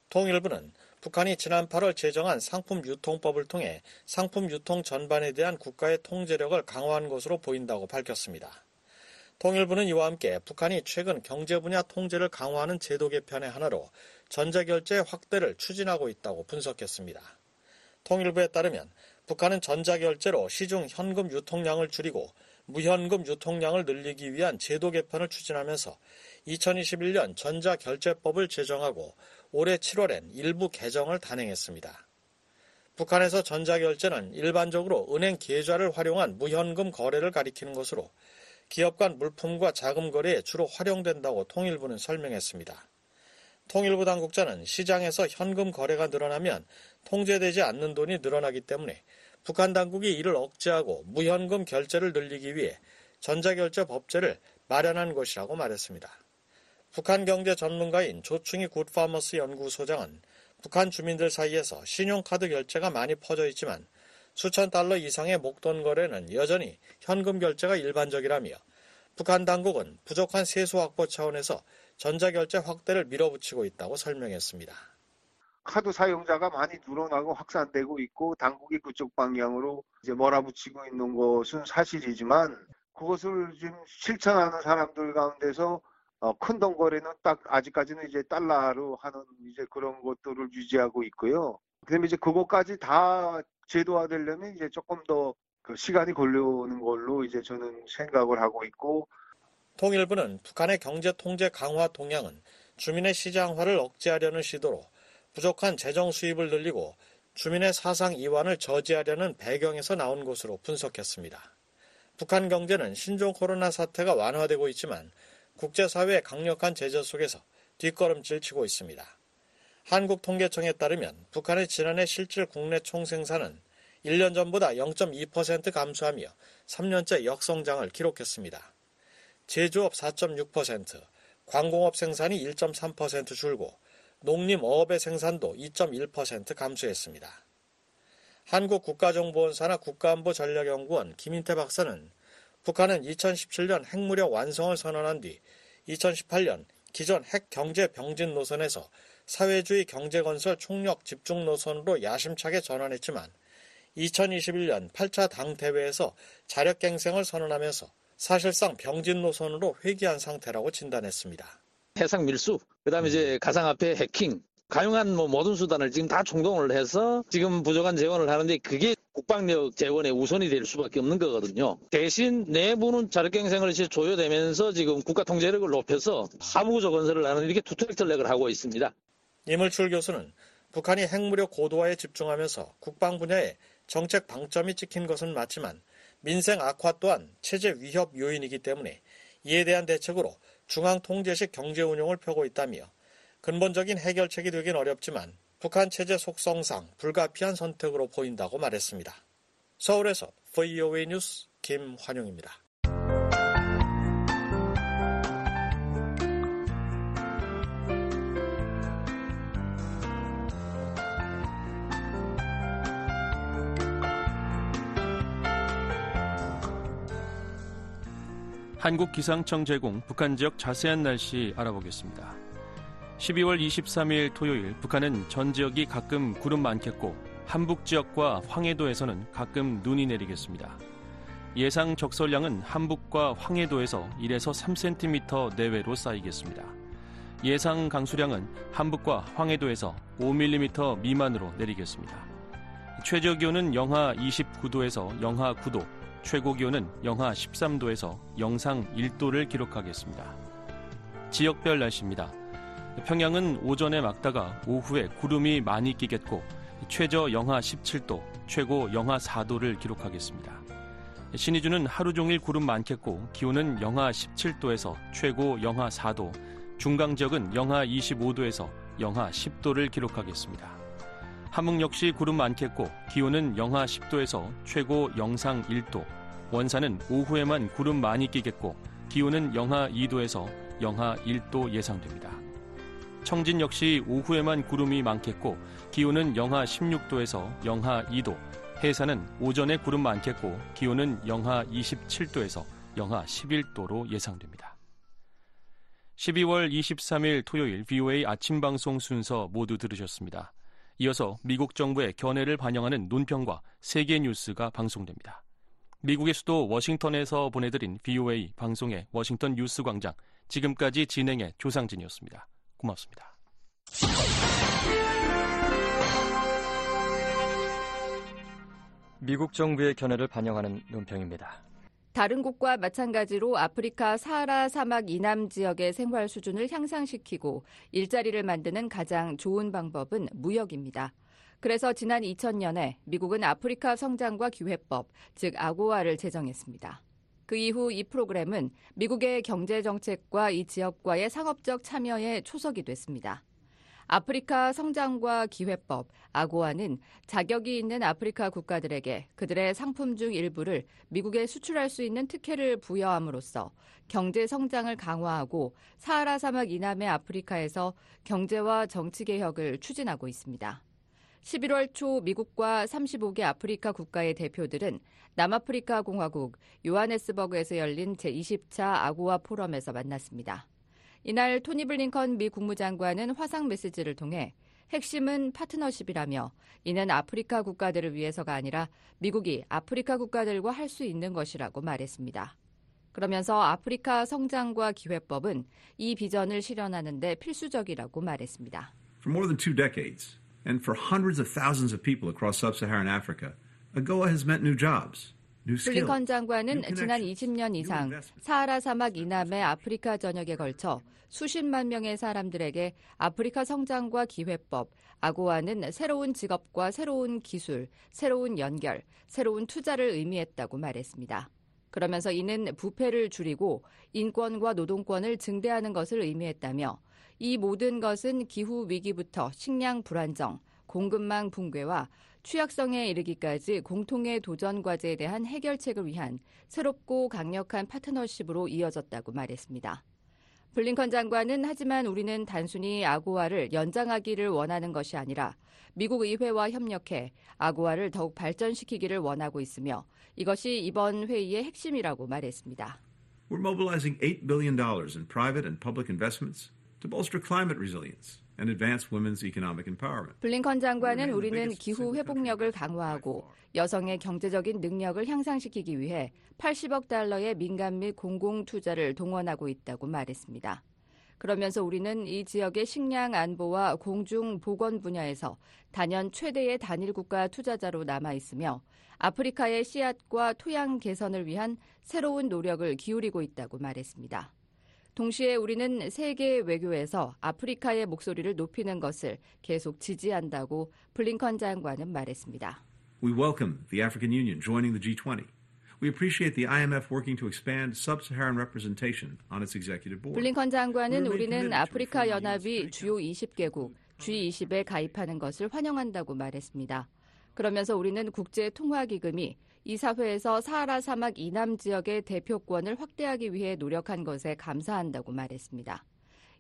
통일부는 북한이 지난 8월 제정한 상품 유통법을 통해 상품 유통 전반에 대한 국가의 통제력을 강화한 것으로 보인다고 밝혔습니다. 통일부는 이와 함께 북한이 최근 경제 분야 통제를 강화하는 제도 개편의 하나로 전자결제 확대를 추진하고 있다고 분석했습니다. 통일부에 따르면 북한은 전자결제로 시중 현금 유통량을 줄이고 무현금 유통량을 늘리기 위한 제도 개편을 추진하면서 2021년 전자결제법을 제정하고 올해 7월엔 일부 개정을 단행했습니다. 북한에서 전자결제는 일반적으로 은행 계좌를 활용한 무현금 거래를 가리키는 것으로 기업 간 물품과 자금 거래에 주로 활용된다고 통일부는 설명했습니다. 통일부 당국자는 시장에서 현금 거래가 늘어나면 통제되지 않는 돈이 늘어나기 때문에 북한 당국이 이를 억제하고 무현금 결제를 늘리기 위해 전자결제 법제를 마련한 것이라고 말했습니다. 북한 경제 전문가인 조충희 굿파머스 연구소장은 북한 주민들 사이에서 신용카드 결제가 많이 퍼져 있지만 수천 달러 이상의 목돈 거래는 여전히 현금 결제가 일반적이라며 북한 당국은 부족한 세수 확보 차원에서 전자결제 확대를 밀어붙이고 있다고 설명했습니다. 카드 사용자가 많이 늘어나고 확산되고 있고 당국이 그쪽 방향으로 이제 몰아붙이고 있는 것은 사실이지만 그것을 지금 실천하는 사람들 가운데서 어, 큰돈 거래는 딱 아직까지는 이제 달러로 하는 이제 그런 것들을 유지하고 있고요. 그다음에 이제 그것까지 다 제도화되려면 이제 조금 더 그 시간이 걸려오는 걸로 이제 저는 생각을 하고 있고 통일부는 북한의 경제 통제 강화 동향은 주민의 시장화를 억제하려는 시도로 부족한 재정 수입을 늘리고 주민의 사상 이완을 저지하려는 배경에서 나온 것으로 분석했습니다. 북한 경제는 신종 코로나 사태가 완화되고 있지만 국제사회의 강력한 제재 속에서 뒷걸음질 치고 있습니다. 한국통계청에 따르면 북한의 지난해 실질 국내 총생산은 1년 전보다 0.2% 감소하며 3년째 역성장을 기록했습니다. 제조업 4.6%, 광공업 생산이 1.3% 줄고 농림어업의 생산도 2.1% 감소했습니다. 한국국가정보원사나 국가안보전략연구원 김인태 박사는 북한은 2017년 핵무력 완성을 선언한 뒤 2018년 기존 핵 경제 병진 노선에서 사회주의 경제건설 총력 집중 노선으로 야심차게 전환했지만 2021년 8차 당대회에서 자력갱생을 선언하면서 사실상 병진 노선으로 회귀한 상태라고 진단했습니다. 해상 밀수, 그 다음에 이제 가상화폐 해킹, 가용한 뭐 모든 수단을 지금 다 총동을 해서 지금 부족한 재원을 하는데 그게 국방력 재원의 우선이 될 수밖에 없는 거거든요. 대신 내부는 자력갱생을 조여되면서 지금 국가 통제력을 높여서 사무구조 건설을 하는 이렇게 투트랙 전략을 하고 있습니다. 이물출 교수는 북한이 핵무력 고도화에 집중하면서 국방 분야에 정책 방점이 찍힌 것은 맞지만 민생 악화 또한 체제 위협 요인이기 때문에 이에 대한 대책으로 중앙 통제식 경제 운용을 펴고 있다며 근본적인 해결책이 되긴 어렵지만 북한 체제 속성상 불가피한 선택으로 보인다고 말했습니다. 서울에서 VOA 뉴스 김환용입니다. 한국기상청 제공 북한 지역 자세한 날씨 알아보겠습니다. 12월 23일 토요일 북한은 전 지역이 가끔 구름 많겠고 한북 지역과 황해도에서는 가끔 눈이 내리겠습니다. 예상 적설량은 한북과 황해도에서 1에서 3cm 내외로 쌓이겠습니다. 예상 강수량은 한북과 황해도에서 5mm 미만으로 내리겠습니다. 최저 기온은 영하 29도에서 영하 9도, 최고 기온은 영하 13도에서 영상 1도를 기록하겠습니다. 지역별 날씨입니다. 평양은 오전에 막다가 오후에 구름이 많이 끼겠고 최저 영하 17도, 최고 영하 4도를 기록하겠습니다. 신의주는 하루 종일 구름 많겠고 기온은 영하 17도에서 최고 영하 4도, 중강 지역은 영하 25도에서 영하 10도를 기록하겠습니다. 함흥 역시 구름 많겠고 기온은 영하 10도에서 최고 영상 1도, 원산은 오후에만 구름 많이 끼겠고 기온은 영하 2도에서 영하 1도 예상됩니다. 청진 역시 오후에만 구름이 많겠고 기온은 영하 16도에서 영하 2도, 해산은 오전에 구름 많겠고 기온은 영하 27도에서 영하 11도로 예상됩니다. 12월 23일 토요일 VOA 아침 방송 순서 모두 들으셨습니다. 이어서 미국 정부의 견해를 반영하는 논평과 세계 뉴스가 방송됩니다. 미국의 수도 워싱턴에서 보내드린 VOA 방송의 워싱턴 뉴스 광장 지금까지 진행의 조상진이었습니다. 고맙습니다. 미국 정부의 견해를 반영하는 논평입니다. 다른 곳과 마찬가지로 아프리카 사하라 사막 이남 지역의 생활 수준을 향상시키고 일자리를 만드는 가장 좋은 방법은 무역입니다. 그래서 지난 2000년에 미국은 아프리카 성장과 기회법, 즉 아고아를 제정했습니다. 그 이후 이 프로그램은 미국의 경제 정책과 이 지역과의 상업적 참여에 초석이 됐습니다. 아프리카 성장과 기회법 아고아는 자격이 있는 아프리카 국가들에게 그들의 상품 중 일부를 미국에 수출할 수 있는 특혜를 부여함으로써 경제 성장을 강화하고 사하라 사막 이남의 아프리카에서 경제와 정치 개혁을 추진하고 있습니다. 11월 초 미국과 35개 아프리카 국가의 대표들은 남아프리카 공화국 요하네스버그에서 열린 제20차 아고아 포럼에서 만났습니다. 이날 토니 블링컨 미 국무장관은 화상 메시지를 통해 핵심은 파트너십이라며 이는 아프리카 국가들을 위해서가 아니라 미국이 아프리카 국가들과 할 수 있는 것이라고 말했습니다. 그러면서 아프리카 성장과 기회법은 이 비전을 실현하는 데 필수적이라고 말했습니다. For more than two decades and for hundreds of thousands of people across sub-Saharan Africa, AGOA has meant new jobs. 블링컨 장관은 지난 20년 이상 사하라 사막 이남의 아프리카 전역에 걸쳐 수십만 명의 사람들에게 아프리카 성장과 기회법, 아고아는 새로운 직업과 새로운 기술, 새로운 연결, 새로운 투자를 의미했다고 말했습니다. 그러면서 이는 부패를 줄이고 인권과 노동권을 증대하는 것을 의미했다며 이 모든 것은 기후 위기부터 식량 불안정, 공급망 붕괴와 취약성에 이르기까지 공통의 도전 과제에 대한 해결책을 위한 새롭고 강력한 파트너십으로 이어졌다고 말했습니다. 블링컨 장관은 하지만 우리는 단순히 아고아를 연장하기를 원하는 것이 아니라 미국 의회와 협력해 아고아를 더욱 발전시키기를 원하고 있으며 이것이 이번 회의의 핵심이라고 말했습니다. We're mobilizing $8 billion in private and public investments to bolster climate resilience. 블링컨 장관은 우리는 기후 회복력을 강화하고 여성의 경제적인 능력을 향상시키기 위해 80억 달러의 민간 및 공공 투자를 동원하고 있다고 말했습니다. 그러면서 우리는 이 지역의 식량 안보와 공중 보건 분야에서 단연 최대의 단일 국가 투자자로 남아 있으며 아프리카의 씨앗과 토양 개선을 위한 새로운 노력을 기울이고 있다고 말했습니다. 동시에 우리는 세계 외교에서 아프리카의 목소리를 높이는 것을 계속 지지한다고 블링컨 장관은 말했습니다. We welcome the African Union joining the G20. We appreciate the IMF working to expand sub-Saharan representation on its executive board. 블링컨 장관은 우리는 아프리카 연합이 주요 20개국 G20에 가입하는 것을 환영한다고 말했습니다. 그러면서 우리는 국제 통화 기금이 이 사회에서 사하라 사막 이남 지역의 대표권을 확대하기 위해 노력한 것에 감사한다고 말했습니다.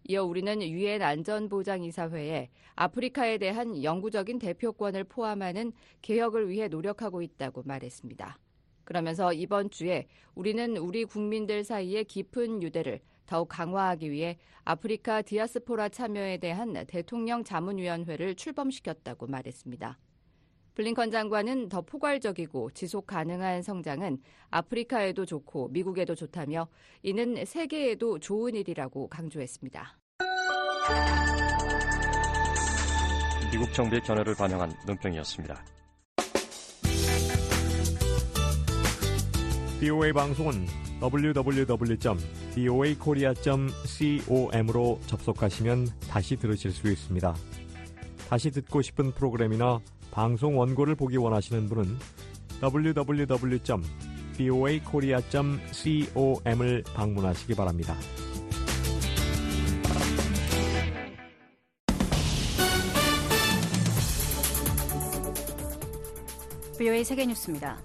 이어 우리는 유엔 안전보장이사회에 아프리카에 대한 영구적인 대표권을 포함하는 개혁을 위해 노력하고 있다고 말했습니다. 그러면서 이번 주에 우리는 우리 국민들 사이의 깊은 유대를 더욱 강화하기 위해 아프리카 디아스포라 참여에 대한 대통령 자문위원회를 출범시켰다고 말했습니다. 블링컨 장관은 더 포괄적이고 지속 가능한 성장은 아프리카에도 좋고 미국에도 좋다며 이는 세계에도 좋은 일이라고 강조했습니다. 미국 정부의 견해를 반영한 논평이었습니다. BOA 방송은 www.boakorea.com으로 접속하시면 다시 들으실 수 있습니다. 다시 듣고 싶은 프로그램이나 방송 원고를 보기 원하시는 분은 www.voakorea.com을 방문하시기 바랍니다. VOA 세계 뉴스입니다.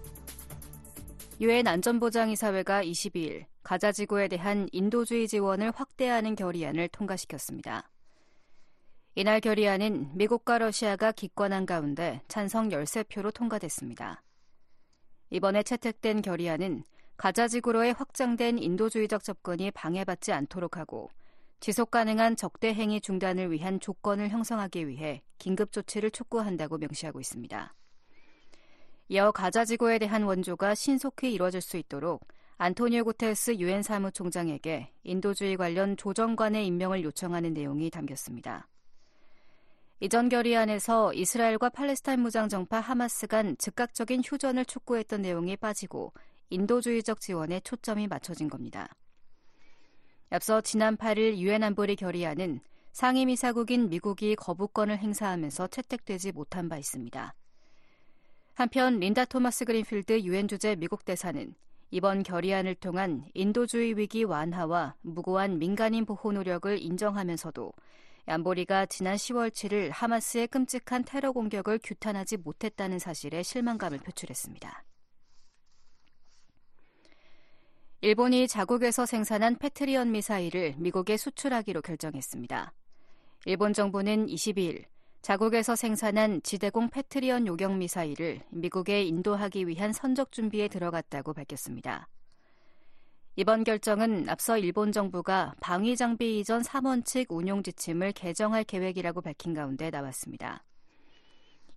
유엔 안전보장이사회가 22일 가자 지구에 대한 인도주의 지원을 확대하는 결의안을 통과시켰습니다. 이날 결의안은 미국과 러시아가 기권한 가운데 찬성 13표로 통과됐습니다. 이번에 채택된 결의안은 가자 지구로의 확장된 인도주의적 접근이 방해받지 않도록 하고 지속 가능한 적대 행위 중단을 위한 조건을 형성하기 위해 긴급 조치를 촉구한다고 명시하고 있습니다. 이어 가자 지구에 대한 원조가 신속히 이루어질 수 있도록 안토니오 구테스 유엔 사무총장에게 인도주의 관련 조정관의 임명을 요청하는 내용이 담겼습니다. 이전 결의안에서 이스라엘과 팔레스타인 무장 정파 하마스 간 즉각적인 휴전을 촉구했던 내용이 빠지고 인도주의적 지원에 초점이 맞춰진 겁니다. 앞서 지난 8일 유엔 안보리 결의안은 상임이사국인 미국이 거부권을 행사하면서 채택되지 못한 바 있습니다. 한편 린다 토마스 그린필드 유엔 주재 미국 대사는 이번 결의안을 통한 인도주의 위기 완화와 무고한 민간인 보호 노력을 인정하면서도 안보리가 지난 10월 7일 하마스의 끔찍한 테러 공격을 규탄하지 못했다는 사실에 실망감을 표출했습니다. 일본이 자국에서 생산한 패트리언 미사일을 미국에 수출하기로 결정했습니다. 일본 정부는 22일 자국에서 생산한 지대공 패트리언 요격 미사일을 미국에 인도하기 위한 선적 준비에 들어갔다고 밝혔습니다. 이번 결정은 앞서 일본 정부가 방위 장비 이전 3원칙 운용 지침을 개정할 계획이라고 밝힌 가운데 나왔습니다.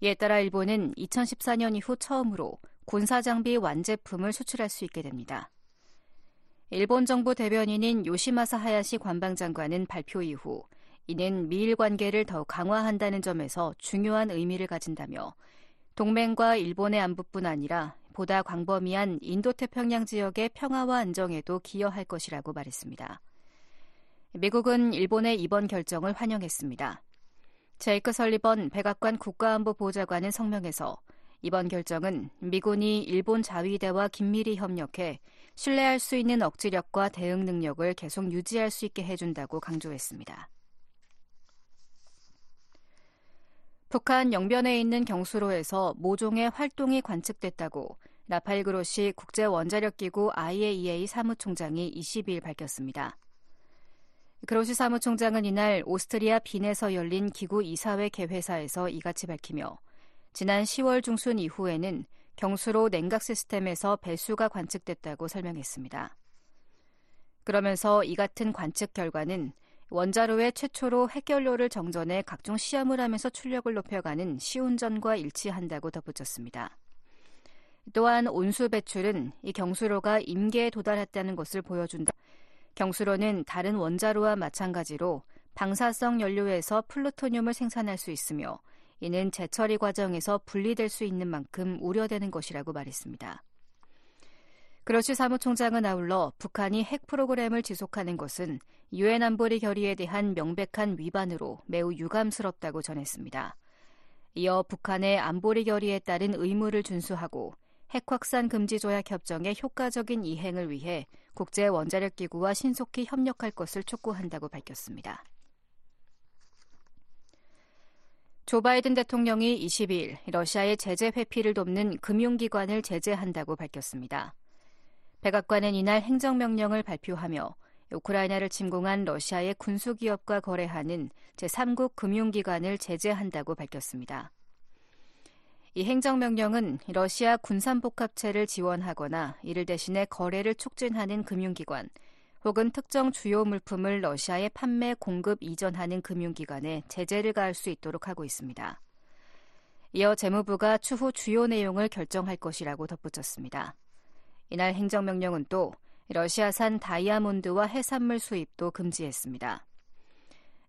이에 따라 일본은 2014년 이후 처음으로 군사 장비 완제품을 수출할 수 있게 됩니다. 일본 정부 대변인인 요시마사 하야시 관방장관은 발표 이후 이는 미일 관계를 더욱 강화한다는 점에서 중요한 의미를 가진다며 동맹과 일본의 안보뿐 아니라 보다 광범위한 인도태평양 지역의 평화와 안정에도 기여할 것이라고 말했습니다. 미국은 일본의 이번 결정을 환영했습니다. 제이크 설리번 백악관 국가안보보좌관은 성명에서 이번 결정은 미군이 일본 자위대와 긴밀히 협력해 신뢰할 수 있는 억지력과 대응 능력을 계속 유지할 수 있게 해준다고 강조했습니다. 북한 영변에 있는 경수로에서 모종의 활동이 관측됐다고 라파엘 그로시 국제원자력기구 IAEA 사무총장이 22일 밝혔습니다. 그로시 사무총장은 이날 오스트리아 빈에서 열린 기구 이사회 개회사에서 이같이 밝히며 지난 10월 중순 이후에는 경수로 냉각 시스템에서 배수가 관측됐다고 설명했습니다. 그러면서 이 같은 관측 결과는 원자로의 최초로 핵연료를 정전해 각종 시험을 하면서 출력을 높여가는 시운전과 일치한다고 덧붙였습니다. 또한 온수 배출은 이 경수로가 임계에 도달했다는 것을 보여준다. 경수로는 다른 원자로와 마찬가지로 방사성 연료에서 플루토늄을 생산할 수 있으며 이는 재처리 과정에서 분리될 수 있는 만큼 우려되는 것이라고 말했습니다. 그로시 사무총장은 아울러 북한이 핵 프로그램을 지속하는 것은 유엔 안보리 결의에 대한 명백한 위반으로 매우 유감스럽다고 전했습니다. 이어 북한의 안보리 결의에 따른 의무를 준수하고 핵 확산 금지 조약 협정의 효과적인 이행을 위해 국제 원자력 기구와 신속히 협력할 것을 촉구한다고 밝혔습니다. 조 바이든 대통령이 22일 러시아의 제재 회피를 돕는 금융기관을 제재한다고 밝혔습니다. 백악관은 이날 행정명령을 발표하며 우크라이나를 침공한 러시아의 군수기업과 거래하는 제3국 금융기관을 제재한다고 밝혔습니다. 이 행정명령은 러시아 군산복합체를 지원하거나 이를 대신해 거래를 촉진하는 금융기관 혹은 특정 주요 물품을 러시아에 판매, 공급, 이전하는 금융기관에 제재를 가할 수 있도록 하고 있습니다. 이어 재무부가 추후 주요 내용을 결정할 것이라고 덧붙였습니다. 이날 행정명령은 또 러시아산 다이아몬드와 해산물 수입도 금지했습니다.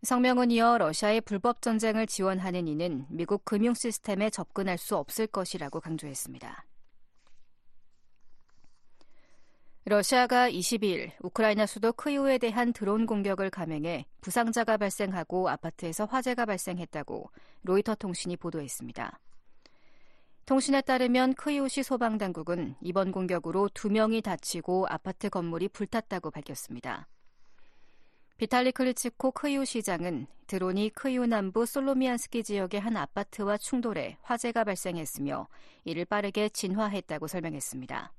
성명은 이어 러시아의 불법 전쟁을 지원하는 이는 미국 금융 시스템에 접근할 수 없을 것이라고 강조했습니다. 러시아가 22일 우크라이나 수도 크이우에 대한 드론 공격을 감행해 부상자가 발생하고 아파트에서 화재가 발생했다고 로이터 통신이 보도했습니다. 통신에 따르면 크이우시 소방당국은 이번 공격으로 두 명이 다치고 아파트 건물이 불탔다고 밝혔습니다. 비탈리 클리치코 크이우 시장은 드론이 크이우 남부 솔로미안스키 지역의 한 아파트와 충돌해 화재가 발생했으며 이를 빠르게 진화했다고 설명했습니다.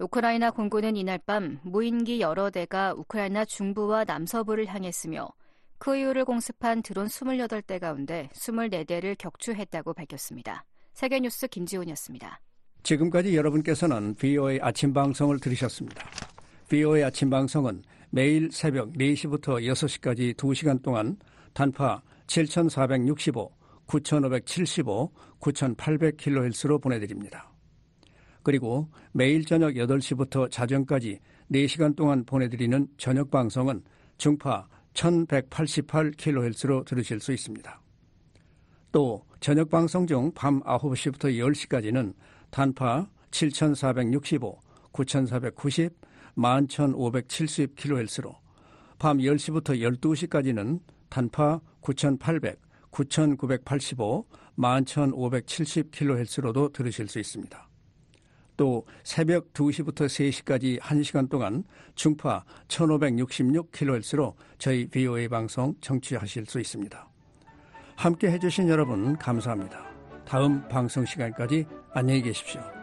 우크라이나 공군은 이날 밤 무인기 여러 대가 우크라이나 중부와 남서부를 향했으며 크이우를 공습한 드론 28대 가운데 24대를 격추했다고 밝혔습니다. 세계뉴스 김지훈이었습니다. 지금까지 여러분께서는 VOA 아침 방송을 들으셨습니다. VOA 아침 방송은 매일 새벽 4시부터 6시까지 2시간 동안 단파 7465, 9575, 9800kHz로 보내드립니다. 그리고 매일 저녁 8시부터 자정까지 4시간 동안 보내드리는 저녁 방송은 중파 1188kHz로 들으실 수 있습니다. 또 저녁 방송 중 밤 9시부터 10시까지는 단파 7465, 9490, 11570kHz로 밤 10시부터 12시까지는 단파 9800, 9985, 11570kHz로도 들으실 수 있습니다. 또 새벽 2시부터 3시까지 1시간 동안 중파 1566kHz로 저희 VOA 방송 청취하실 수 있습니다. 함께 해주신 여러분 감사합니다. 다음 방송 시간까지 안녕히 계십시오.